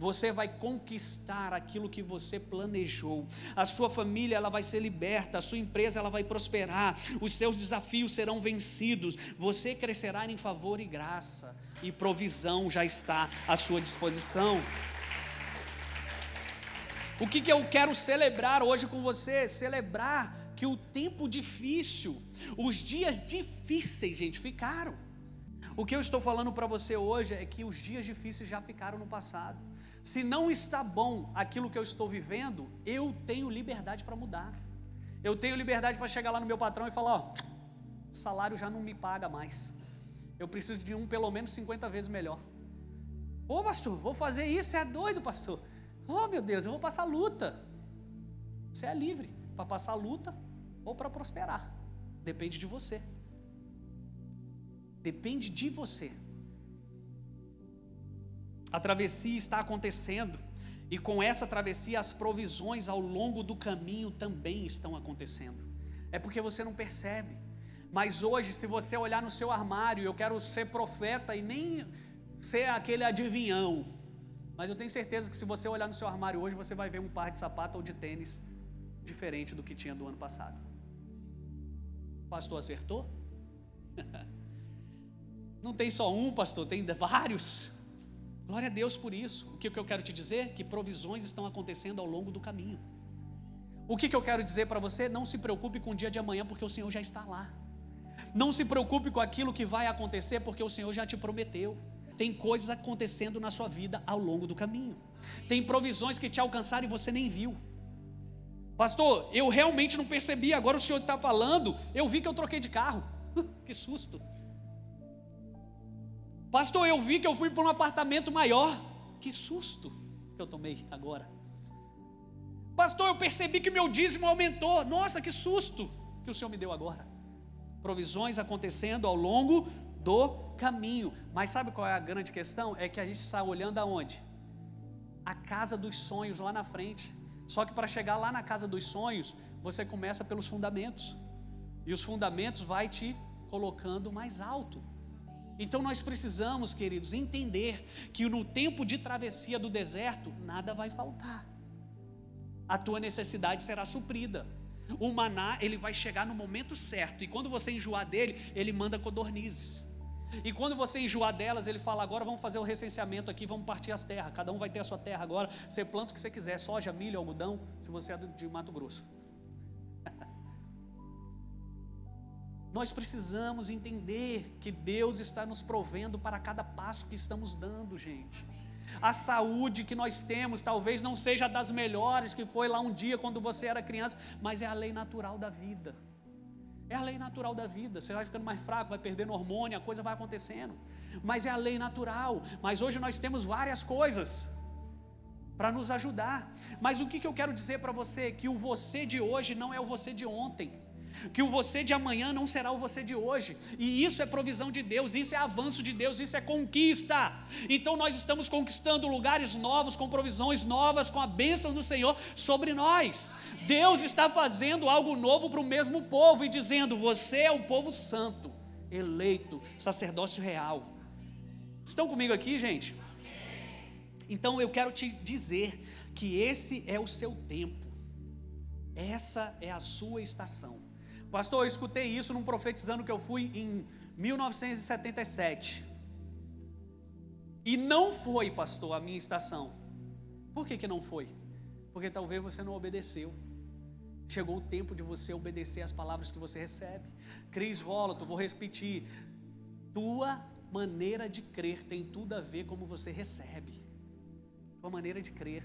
você vai conquistar aquilo que você planejou. A sua família ela vai ser liberta, a sua empresa ela vai prosperar, os seus desafios serão vencidos. Você crescerá em favor e graça, e provisão já está à sua disposição. O que, que eu quero celebrar hoje com você? Celebrar que o tempo difícil, os dias difíceis, gente, ficaram. O que eu estou falando para você hoje é que os dias difíceis já ficaram no passado. Se não está bom aquilo que eu estou vivendo, eu tenho liberdade para mudar. Eu tenho liberdade para chegar lá no meu patrão e falar: ó, salário já não me paga mais. Eu preciso de um pelo menos 50 vezes melhor. Ô pastor, vou fazer isso, é doido, pastor. Oh meu Deus, eu vou passar luta. Você é livre para passar luta ou para prosperar. Depende de você. Depende de você. A travessia está acontecendo. E com essa travessia, as provisões ao longo do caminho também estão acontecendo. É porque você não percebe. Mas hoje, se você olhar no seu armário, eu quero ser profeta e nem ser aquele adivinhão. Mas eu tenho certeza que se você olhar no seu armário hoje, você vai ver um par de sapato ou de tênis diferente do que tinha do ano passado. pastor acertou? Não tem só um, pastor, tem vários. Glória a Deus por isso. O que eu quero te dizer? Que provisões estão acontecendo ao longo do caminho. O que eu quero dizer para você? Não se preocupe com o dia de amanhã, porque o Senhor já está lá. Não se preocupe com aquilo que vai acontecer, porque o Senhor já te prometeu. Tem coisas acontecendo na sua vida ao longo do caminho. Tem provisões que te alcançaram e você nem viu. Pastor, eu realmente não percebi. Agora o Senhor está falando, eu vi que eu troquei de carro. que susto. Pastor, eu vi que eu fui para um apartamento maior. Que susto que eu tomei agora. Pastor, eu percebi que meu dízimo aumentou. Nossa, que susto que o Senhor me deu agora. Provisões acontecendo ao longo do caminho. Mas sabe qual é a grande questão? É que a gente está olhando aonde? A casa dos sonhos lá na frente. Só que para chegar lá na casa dos sonhos, você começa pelos fundamentos. E os fundamentos vai te colocando mais alto. Então nós precisamos, queridos, entender que no tempo de travessia do deserto, nada vai faltar. A tua necessidade será suprida. O maná, ele vai chegar no momento certo, e quando você enjoar dele, ele manda codornizes. E quando você enjoar delas, ele fala: agora vamos fazer o recenseamento aqui, vamos partir as terras. Cada um vai ter a sua terra agora. Você planta o que você quiser: soja, milho, algodão, se você é de Mato Grosso. Nós precisamos entender que Deus está nos provendo para cada passo que estamos dando, gente. A saúde que nós temos talvez não seja das melhores que foi lá um dia quando você era criança, mas é a lei natural da vida. É a lei natural da vida. Você vai ficando mais fraco, vai perdendo hormônio, a coisa vai acontecendo. Mas é a lei natural. Mas hoje nós temos várias coisas para nos ajudar. Mas o que, que eu quero dizer para você? Que o você de hoje não é o você de ontem que o você de amanhã não será o você de hoje, e isso é provisão de Deus, isso é avanço de Deus, isso é conquista. Então nós estamos conquistando lugares novos, com provisões novas, com a bênção do Senhor sobre nós. Deus está fazendo algo novo para o mesmo povo e dizendo: Você é o povo santo, eleito, sacerdócio real. Estão comigo aqui, gente? Então eu quero te dizer que esse é o seu tempo, essa é a sua estação. Pastor, eu escutei isso num profetizando que eu fui em 1977. E não foi, pastor, a minha estação. Por que, que não foi? Porque talvez você não obedeceu. Chegou o tempo de você obedecer as palavras que você recebe. Cris Volato, vou repetir. Tua maneira de crer tem tudo a ver como você recebe. Tua maneira de crer.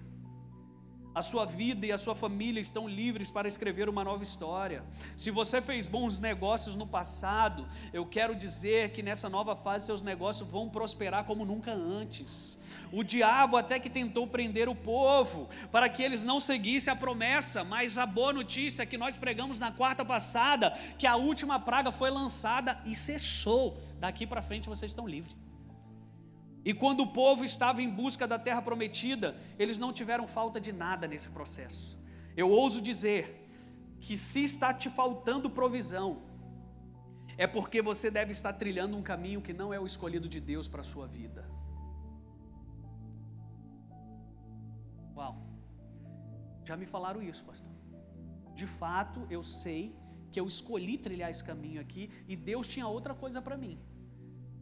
A sua vida e a sua família estão livres para escrever uma nova história. Se você fez bons negócios no passado, eu quero dizer que nessa nova fase seus negócios vão prosperar como nunca antes. O diabo até que tentou prender o povo para que eles não seguissem a promessa, mas a boa notícia é que nós pregamos na quarta passada que a última praga foi lançada e cessou. Daqui para frente vocês estão livres. E quando o povo estava em busca da terra prometida, eles não tiveram falta de nada nesse processo. Eu ouso dizer que se está te faltando provisão, é porque você deve estar trilhando um caminho que não é o escolhido de Deus para a sua vida. Uau, já me falaram isso, pastor. De fato, eu sei que eu escolhi trilhar esse caminho aqui e Deus tinha outra coisa para mim.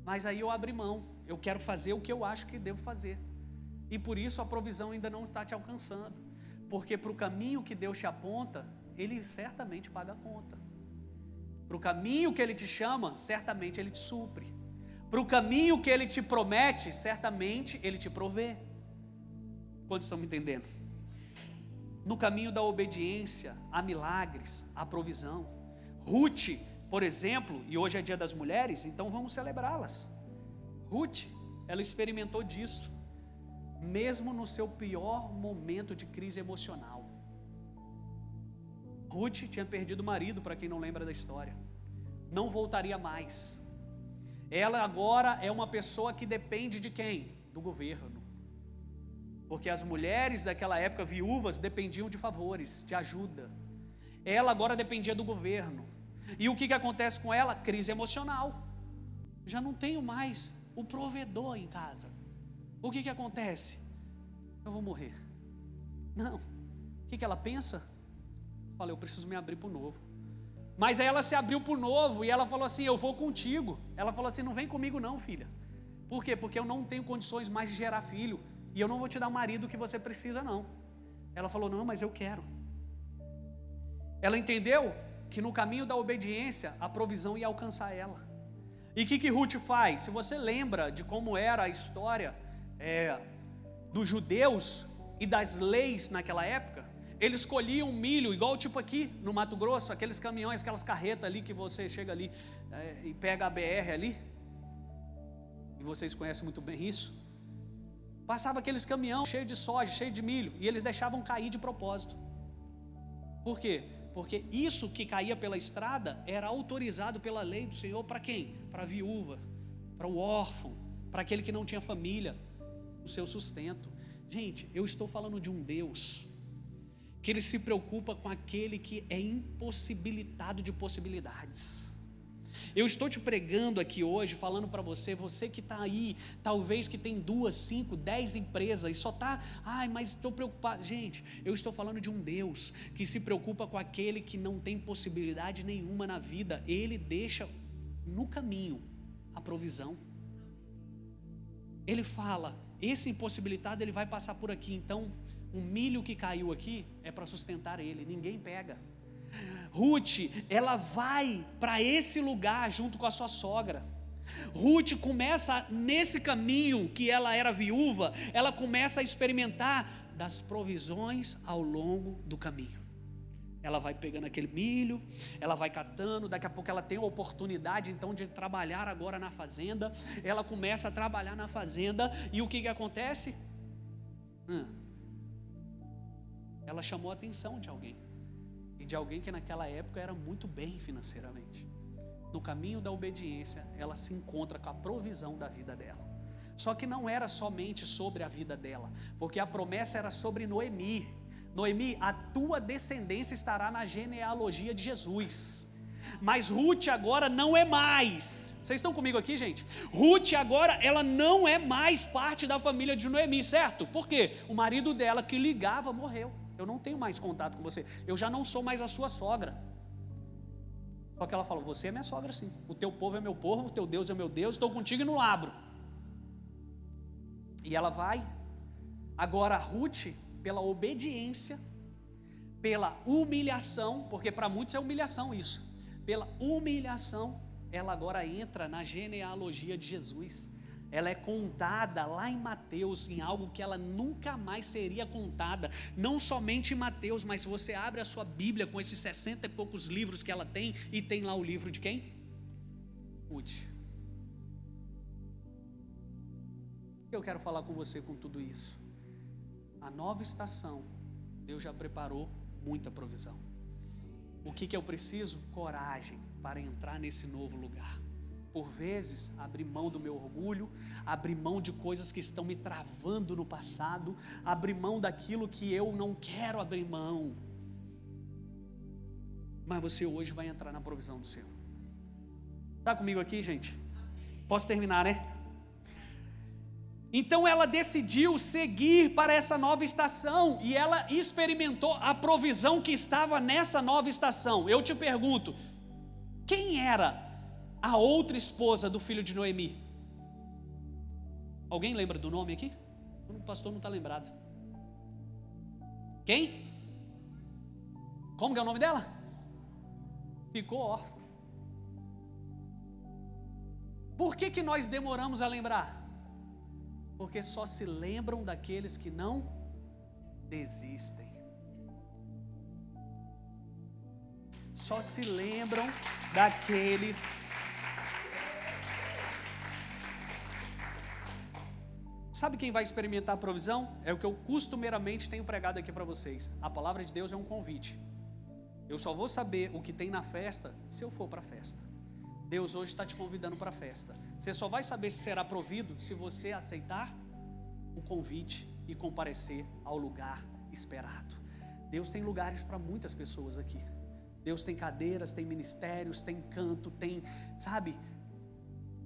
Mas aí eu abri mão, eu quero fazer o que eu acho que devo fazer. E por isso a provisão ainda não está te alcançando. Porque para o caminho que Deus te aponta, Ele certamente paga a conta. Para o caminho que Ele te chama, certamente Ele te supre. Para o caminho que Ele te promete, certamente Ele te provê. Quantos estão me entendendo? No caminho da obediência, há milagres, há provisão. Ruth por exemplo, e hoje é dia das mulheres, então vamos celebrá-las. Ruth, ela experimentou disso, mesmo no seu pior momento de crise emocional. Ruth tinha perdido o marido, para quem não lembra da história, não voltaria mais. Ela agora é uma pessoa que depende de quem? Do governo. Porque as mulheres daquela época, viúvas, dependiam de favores, de ajuda. Ela agora dependia do governo. E o que, que acontece com ela? Crise emocional. Já não tenho mais o provedor em casa. O que, que acontece? Eu vou morrer. Não. O que, que ela pensa? Fala, eu preciso me abrir para o novo. Mas aí ela se abriu para o novo e ela falou assim: Eu vou contigo. Ela falou assim: Não vem comigo, não, filha. Por quê? Porque eu não tenho condições mais de gerar filho. E eu não vou te dar o marido que você precisa, não. Ela falou: Não, mas eu quero. Ela entendeu que no caminho da obediência a provisão ia alcançar ela. E o que, que Ruth faz? Se você lembra de como era a história é, dos judeus e das leis naquela época, eles colhiam milho, igual tipo aqui no Mato Grosso, aqueles caminhões, aquelas carretas ali que você chega ali é, e pega a BR ali. E vocês conhecem muito bem isso. Passava aqueles caminhões cheios de soja, cheio de milho, e eles deixavam cair de propósito. Por quê? Porque isso que caía pela estrada era autorizado pela lei do Senhor para quem? Para a viúva, para o órfão, para aquele que não tinha família, o seu sustento. Gente, eu estou falando de um Deus que ele se preocupa com aquele que é impossibilitado de possibilidades. Eu estou te pregando aqui hoje, falando para você, você que está aí, talvez que tem duas, cinco, dez empresas e só está, ai, mas estou preocupado. Gente, eu estou falando de um Deus que se preocupa com aquele que não tem possibilidade nenhuma na vida, ele deixa no caminho a provisão. Ele fala, esse impossibilitado ele vai passar por aqui, então o milho que caiu aqui é para sustentar ele, ninguém pega. Ruth, ela vai para esse lugar junto com a sua sogra. Ruth começa nesse caminho que ela era viúva, ela começa a experimentar das provisões ao longo do caminho. Ela vai pegando aquele milho, ela vai catando, daqui a pouco ela tem a oportunidade então de trabalhar agora na fazenda. Ela começa a trabalhar na fazenda e o que, que acontece? Hum, ela chamou a atenção de alguém e de alguém que naquela época era muito bem financeiramente. No caminho da obediência, ela se encontra com a provisão da vida dela. Só que não era somente sobre a vida dela, porque a promessa era sobre Noemi. Noemi, a tua descendência estará na genealogia de Jesus. Mas Ruth agora não é mais. Vocês estão comigo aqui, gente? Ruth agora, ela não é mais parte da família de Noemi, certo? Por quê? O marido dela que ligava morreu. Eu não tenho mais contato com você. Eu já não sou mais a sua sogra. Só que ela falou: Você é minha sogra, sim. O teu povo é meu povo, o teu Deus é meu Deus. Estou contigo e no labro. E ela vai. Agora, Ruth, pela obediência, pela humilhação, porque para muitos é humilhação isso. Pela humilhação, ela agora entra na genealogia de Jesus ela é contada lá em Mateus em algo que ela nunca mais seria contada, não somente em Mateus, mas se você abre a sua Bíblia com esses sessenta e poucos livros que ela tem, e tem lá o livro de quem? Ruth. Eu quero falar com você com tudo isso. A nova estação, Deus já preparou muita provisão. O que, que eu preciso? Coragem para entrar nesse novo lugar por vezes, abrir mão do meu orgulho, abrir mão de coisas que estão me travando no passado, abrir mão daquilo que eu não quero abrir mão. Mas você hoje vai entrar na provisão do Senhor. Está comigo aqui, gente? Posso terminar, né? Então ela decidiu seguir para essa nova estação e ela experimentou a provisão que estava nessa nova estação. Eu te pergunto, quem era a outra esposa do filho de Noemi. Alguém lembra do nome aqui? O pastor não está lembrado. Quem? Como que é o nome dela? Ficou órfã. Por que, que nós demoramos a lembrar? Porque só se lembram daqueles que não desistem. Só se lembram daqueles Sabe quem vai experimentar a provisão? É o que eu costumeiramente tenho pregado aqui para vocês. A palavra de Deus é um convite. Eu só vou saber o que tem na festa se eu for para a festa. Deus hoje está te convidando para a festa. Você só vai saber se será provido se você aceitar o convite e comparecer ao lugar esperado. Deus tem lugares para muitas pessoas aqui. Deus tem cadeiras, tem ministérios, tem canto, tem, sabe,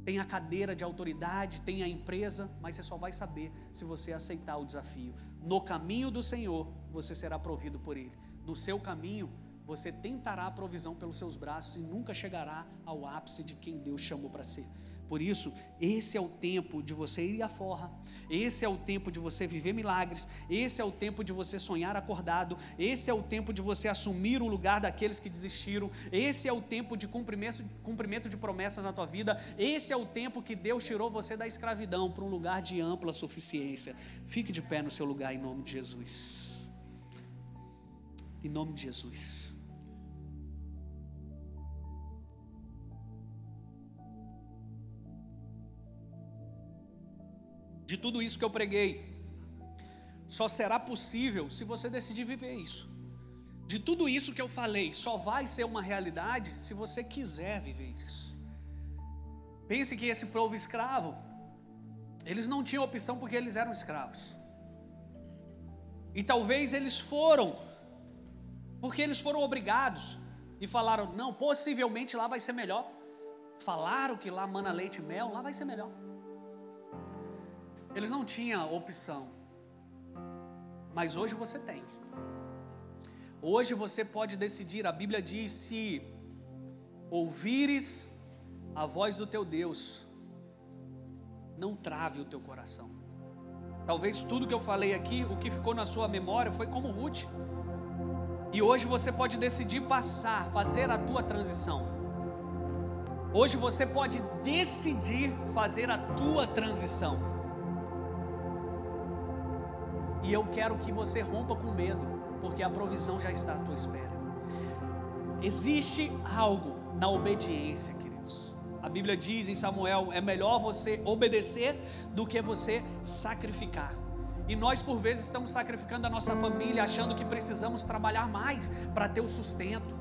tem a cadeira de autoridade, tem a empresa, mas você só vai saber se você aceitar o desafio. No caminho do Senhor, você será provido por Ele. No seu caminho, você tentará a provisão pelos seus braços e nunca chegará ao ápice de quem Deus chamou para ser. Por isso, esse é o tempo de você ir à forra, esse é o tempo de você viver milagres, esse é o tempo de você sonhar acordado, esse é o tempo de você assumir o lugar daqueles que desistiram, esse é o tempo de cumprimento, cumprimento de promessas na tua vida, esse é o tempo que Deus tirou você da escravidão para um lugar de ampla suficiência. Fique de pé no seu lugar em nome de Jesus. Em nome de Jesus. De tudo isso que eu preguei, só será possível se você decidir viver isso. De tudo isso que eu falei, só vai ser uma realidade se você quiser viver isso. Pense que esse povo escravo, eles não tinham opção porque eles eram escravos. E talvez eles foram, porque eles foram obrigados e falaram: não, possivelmente lá vai ser melhor. Falaram que lá mana leite e mel, lá vai ser melhor. Eles não tinham opção. Mas hoje você tem. Hoje você pode decidir. A Bíblia diz: se ouvires a voz do teu Deus, não trave o teu coração. Talvez tudo que eu falei aqui, o que ficou na sua memória, foi como Ruth. E hoje você pode decidir passar, fazer a tua transição. Hoje você pode decidir fazer a tua transição. E eu quero que você rompa com medo, porque a provisão já está à tua espera. Existe algo na obediência, queridos. A Bíblia diz em Samuel: é melhor você obedecer do que você sacrificar. E nós, por vezes, estamos sacrificando a nossa família, achando que precisamos trabalhar mais para ter o sustento.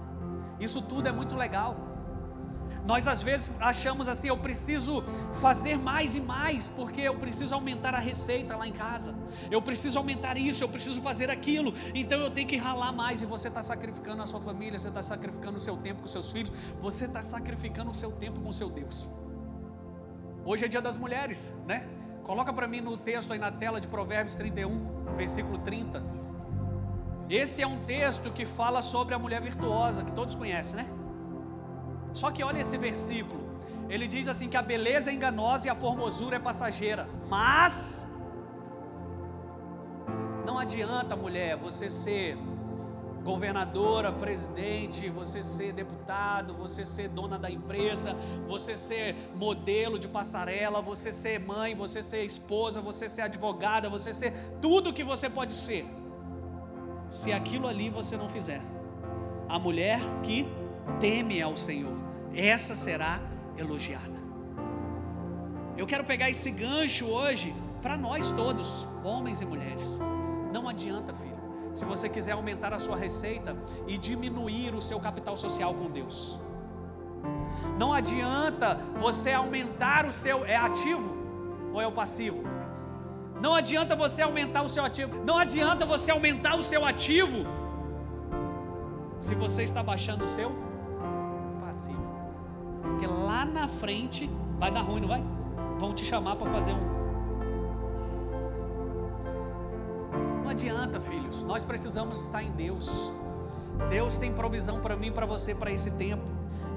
Isso tudo é muito legal. Nós às vezes achamos assim, eu preciso fazer mais e mais, porque eu preciso aumentar a receita lá em casa. Eu preciso aumentar isso, eu preciso fazer aquilo. Então eu tenho que ralar mais. E você está sacrificando a sua família, você está sacrificando o seu tempo com seus filhos, você está sacrificando o seu tempo com seu Deus. Hoje é dia das mulheres, né? Coloca para mim no texto aí na tela de Provérbios 31, versículo 30. Esse é um texto que fala sobre a mulher virtuosa, que todos conhecem, né? Só que olha esse versículo. Ele diz assim que a beleza é enganosa e a formosura é passageira. Mas não adianta, mulher, você ser governadora, presidente, você ser deputado, você ser dona da empresa, você ser modelo de passarela, você ser mãe, você ser esposa, você ser advogada, você ser tudo que você pode ser. Se aquilo ali você não fizer. A mulher que teme ao Senhor essa será elogiada. Eu quero pegar esse gancho hoje para nós todos, homens e mulheres. Não adianta, filho, se você quiser aumentar a sua receita e diminuir o seu capital social com Deus. Não adianta você aumentar o seu é ativo ou é o passivo? Não adianta você aumentar o seu ativo. Não adianta você aumentar o seu ativo se você está baixando o seu passivo. Porque lá na frente vai dar ruim, não vai? Vão te chamar para fazer um. Não adianta, filhos. Nós precisamos estar em Deus. Deus tem provisão para mim, para você, para esse tempo.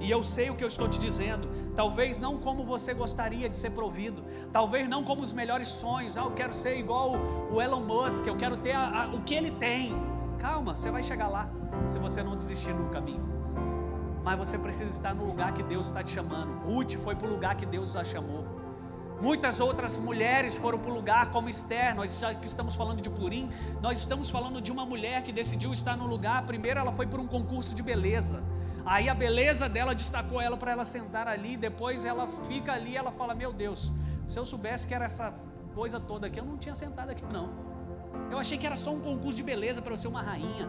E eu sei o que eu estou te dizendo. Talvez não como você gostaria de ser provido. Talvez não como os melhores sonhos. Ah, eu quero ser igual o Elon Musk. Eu quero ter a, a, o que ele tem. Calma, você vai chegar lá. Se você não desistir no caminho mas você precisa estar no lugar que Deus está te chamando. Ruth foi para o lugar que Deus a chamou. Muitas outras mulheres foram para o lugar como Esther. Nós já que estamos falando de Purim, nós estamos falando de uma mulher que decidiu estar no lugar. Primeiro, ela foi por um concurso de beleza. Aí a beleza dela destacou ela para ela sentar ali. Depois ela fica ali, ela fala: Meu Deus, se eu soubesse que era essa coisa toda aqui, eu não tinha sentado aqui não. Eu achei que era só um concurso de beleza para eu ser uma rainha,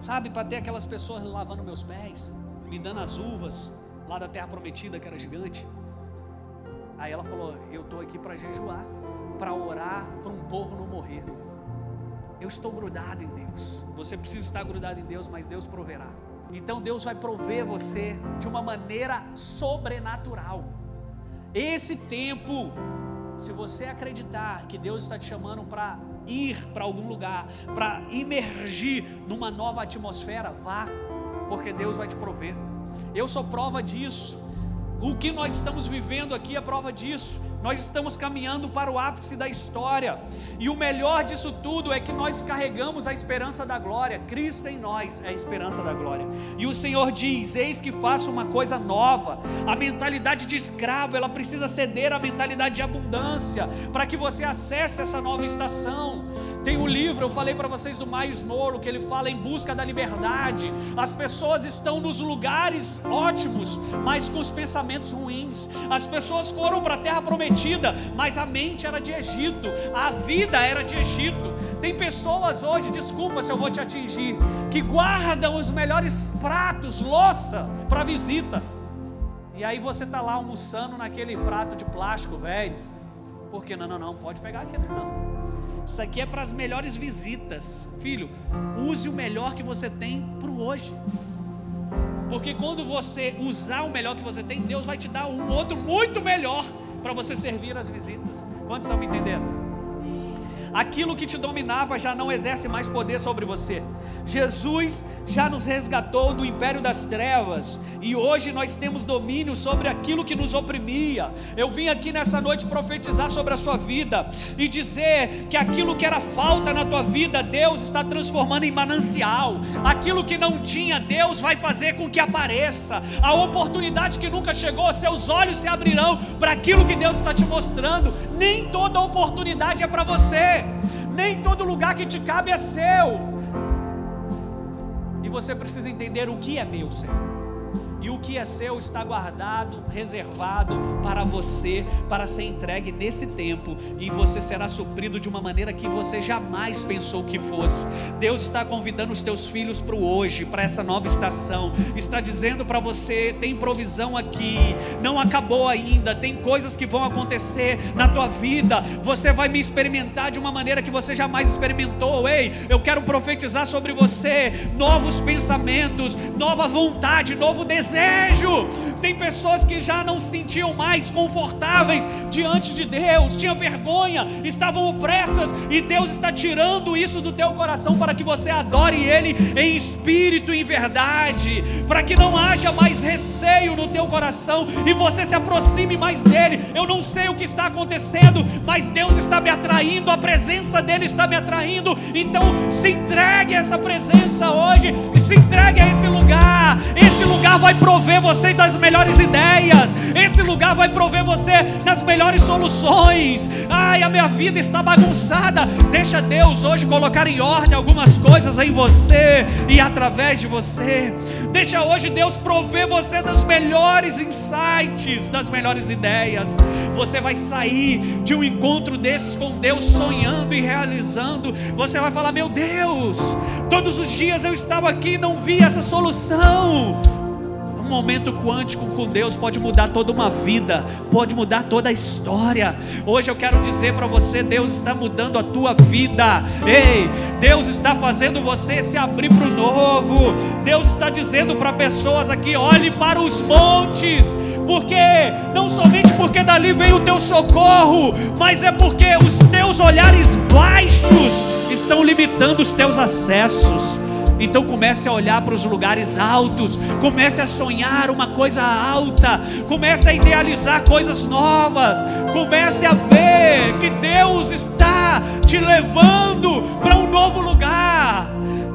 sabe, para ter aquelas pessoas lavando meus pés me dando as uvas lá da terra prometida, que era gigante. Aí ela falou: Eu estou aqui para jejuar, para orar para um povo não morrer. Eu estou grudado em Deus. Você precisa estar grudado em Deus, mas Deus proverá. Então Deus vai prover você de uma maneira sobrenatural. Esse tempo, se você acreditar que Deus está te chamando para ir para algum lugar, para imergir numa nova atmosfera, vá, porque Deus vai te prover. Eu sou prova disso. O que nós estamos vivendo aqui é prova disso. Nós estamos caminhando para o ápice da história. E o melhor disso tudo é que nós carregamos a esperança da glória. Cristo em nós é a esperança da glória. E o Senhor diz: Eis que faço uma coisa nova. A mentalidade de escravo, ela precisa ceder à mentalidade de abundância, para que você acesse essa nova estação. Tem um livro, eu falei para vocês do Miles Moro, que ele fala em busca da liberdade. As pessoas estão nos lugares ótimos, mas com os pensamentos ruins. As pessoas foram para a terra prometida, mas a mente era de Egito, a vida era de Egito. Tem pessoas hoje, desculpa se eu vou te atingir, que guardam os melhores pratos, louça para visita. E aí você está lá almoçando naquele prato de plástico velho. Porque não, não, não, pode pegar aqui não. Isso aqui é para as melhores visitas. Filho, use o melhor que você tem para o hoje. Porque quando você usar o melhor que você tem, Deus vai te dar um outro muito melhor para você servir as visitas. Quantos estão me entendendo? aquilo que te dominava já não exerce mais poder sobre você. Jesus já nos resgatou do império das trevas e hoje nós temos domínio sobre aquilo que nos oprimia. Eu vim aqui nessa noite profetizar sobre a sua vida e dizer que aquilo que era falta na tua vida, Deus está transformando em manancial. Aquilo que não tinha, Deus vai fazer com que apareça. A oportunidade que nunca chegou, seus olhos se abrirão para aquilo que Deus está te mostrando. Nem toda oportunidade é para você nem todo lugar que te cabe é seu. E você precisa entender o que é meu, Senhor e o que é seu está guardado, reservado para você, para ser entregue nesse tempo, e você será suprido de uma maneira que você jamais pensou que fosse. Deus está convidando os teus filhos para o hoje, para essa nova estação, está dizendo para você: tem provisão aqui, não acabou ainda, tem coisas que vão acontecer na tua vida, você vai me experimentar de uma maneira que você jamais experimentou. Ei, eu quero profetizar sobre você novos pensamentos, nova vontade, novo desejo desejo. Tem pessoas que já não se sentiam mais confortáveis diante de Deus, tinham vergonha, estavam opressas, e Deus está tirando isso do teu coração para que você adore Ele em espírito e em verdade, para que não haja mais receio no teu coração e você se aproxime mais dele. Eu não sei o que está acontecendo, mas Deus está me atraindo, a presença dele está me atraindo. Então se entregue a essa presença hoje se entregue a esse lugar. Esse lugar vai prover você das melhores ideias, esse lugar vai prover você das melhores soluções. Ai, a minha vida está bagunçada. Deixa Deus hoje colocar em ordem algumas coisas em você e através de você. Deixa hoje Deus prover você das melhores insights, das melhores ideias. Você vai sair de um encontro desses com Deus sonhando e realizando. Você vai falar: Meu Deus, todos os dias eu estava aqui e não vi essa solução. Momento quântico com Deus pode mudar toda uma vida, pode mudar toda a história. Hoje eu quero dizer para você: Deus está mudando a tua vida. Ei, Deus está fazendo você se abrir para o novo. Deus está dizendo para pessoas aqui: olhe para os montes, porque não somente porque dali vem o teu socorro, mas é porque os teus olhares baixos estão limitando os teus acessos. Então comece a olhar para os lugares altos, comece a sonhar uma coisa alta, comece a idealizar coisas novas, comece a ver que Deus está te levando para um novo lugar.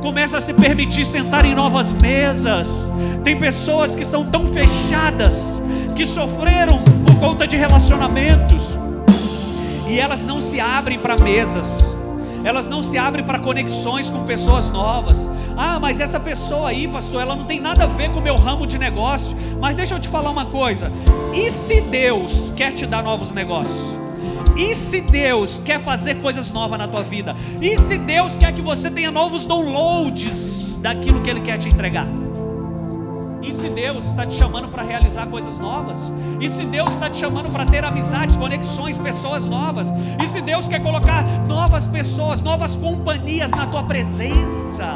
Comece a se permitir sentar em novas mesas. Tem pessoas que estão tão fechadas, que sofreram por conta de relacionamentos, e elas não se abrem para mesas elas não se abrem para conexões com pessoas novas. Ah, mas essa pessoa aí, pastor, ela não tem nada a ver com o meu ramo de negócio. Mas deixa eu te falar uma coisa: e se Deus quer te dar novos negócios? E se Deus quer fazer coisas novas na tua vida? E se Deus quer que você tenha novos downloads daquilo que Ele quer te entregar? E se Deus está te chamando para realizar coisas novas? E se Deus está te chamando para ter amizades, conexões, pessoas novas? E se Deus quer colocar novas pessoas, novas companhias na tua presença?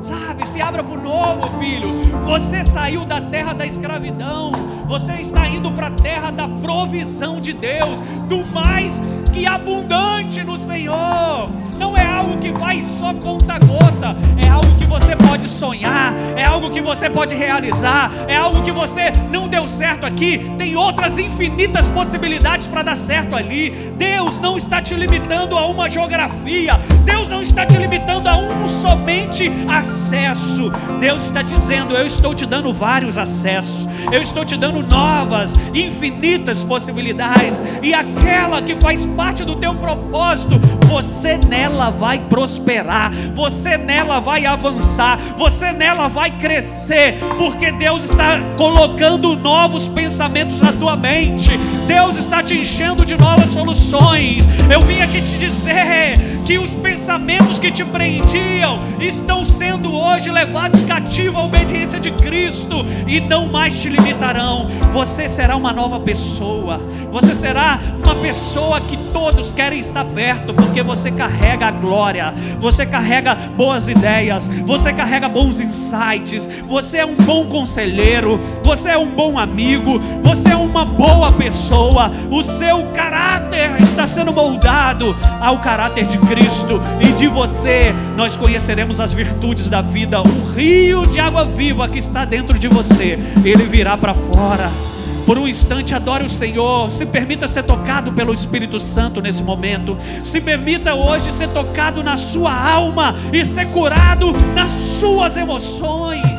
Sabe, se abra para o novo, filho. Você saiu da terra da escravidão, você está indo para a terra da provisão de Deus, do mais que abundante no Senhor. Não é algo que vai só conta-gota, é algo que você pode sonhar, é algo que você pode realizar, é algo que você não deu certo aqui, tem outras infinitas possibilidades para dar certo ali. Deus não está te limitando a uma geografia, Deus não está te limitando a um somente acesso. Deus está dizendo: Eu estou te dando vários acessos, eu estou te dando novas, infinitas possibilidades, e aquela que faz parte do teu propósito, você nela vai prosperar, você nela vai avançar, você nela vai crescer, porque Deus está colocando novos pensamentos na tua mente, Deus está te enchendo de novas soluções. Eu vim aqui te dizer que os pensamentos que te prendiam estão sendo hoje levados cativo à obediência de Cristo e não mais te limitarão. Você será uma nova pessoa. Você será uma pessoa que todos querem estar perto, porque você carrega a glória, você carrega boas ideias, você carrega bons insights, você é um bom conselheiro, você é um bom amigo, você é uma boa pessoa. O seu caráter está sendo moldado ao caráter de Cristo e de você nós conheceremos as virtudes da vida. O rio de água viva que está dentro de você, ele virá para fora. Por um instante, adore o Senhor. Se permita ser tocado pelo Espírito Santo nesse momento. Se permita hoje ser tocado na sua alma e ser curado nas suas emoções.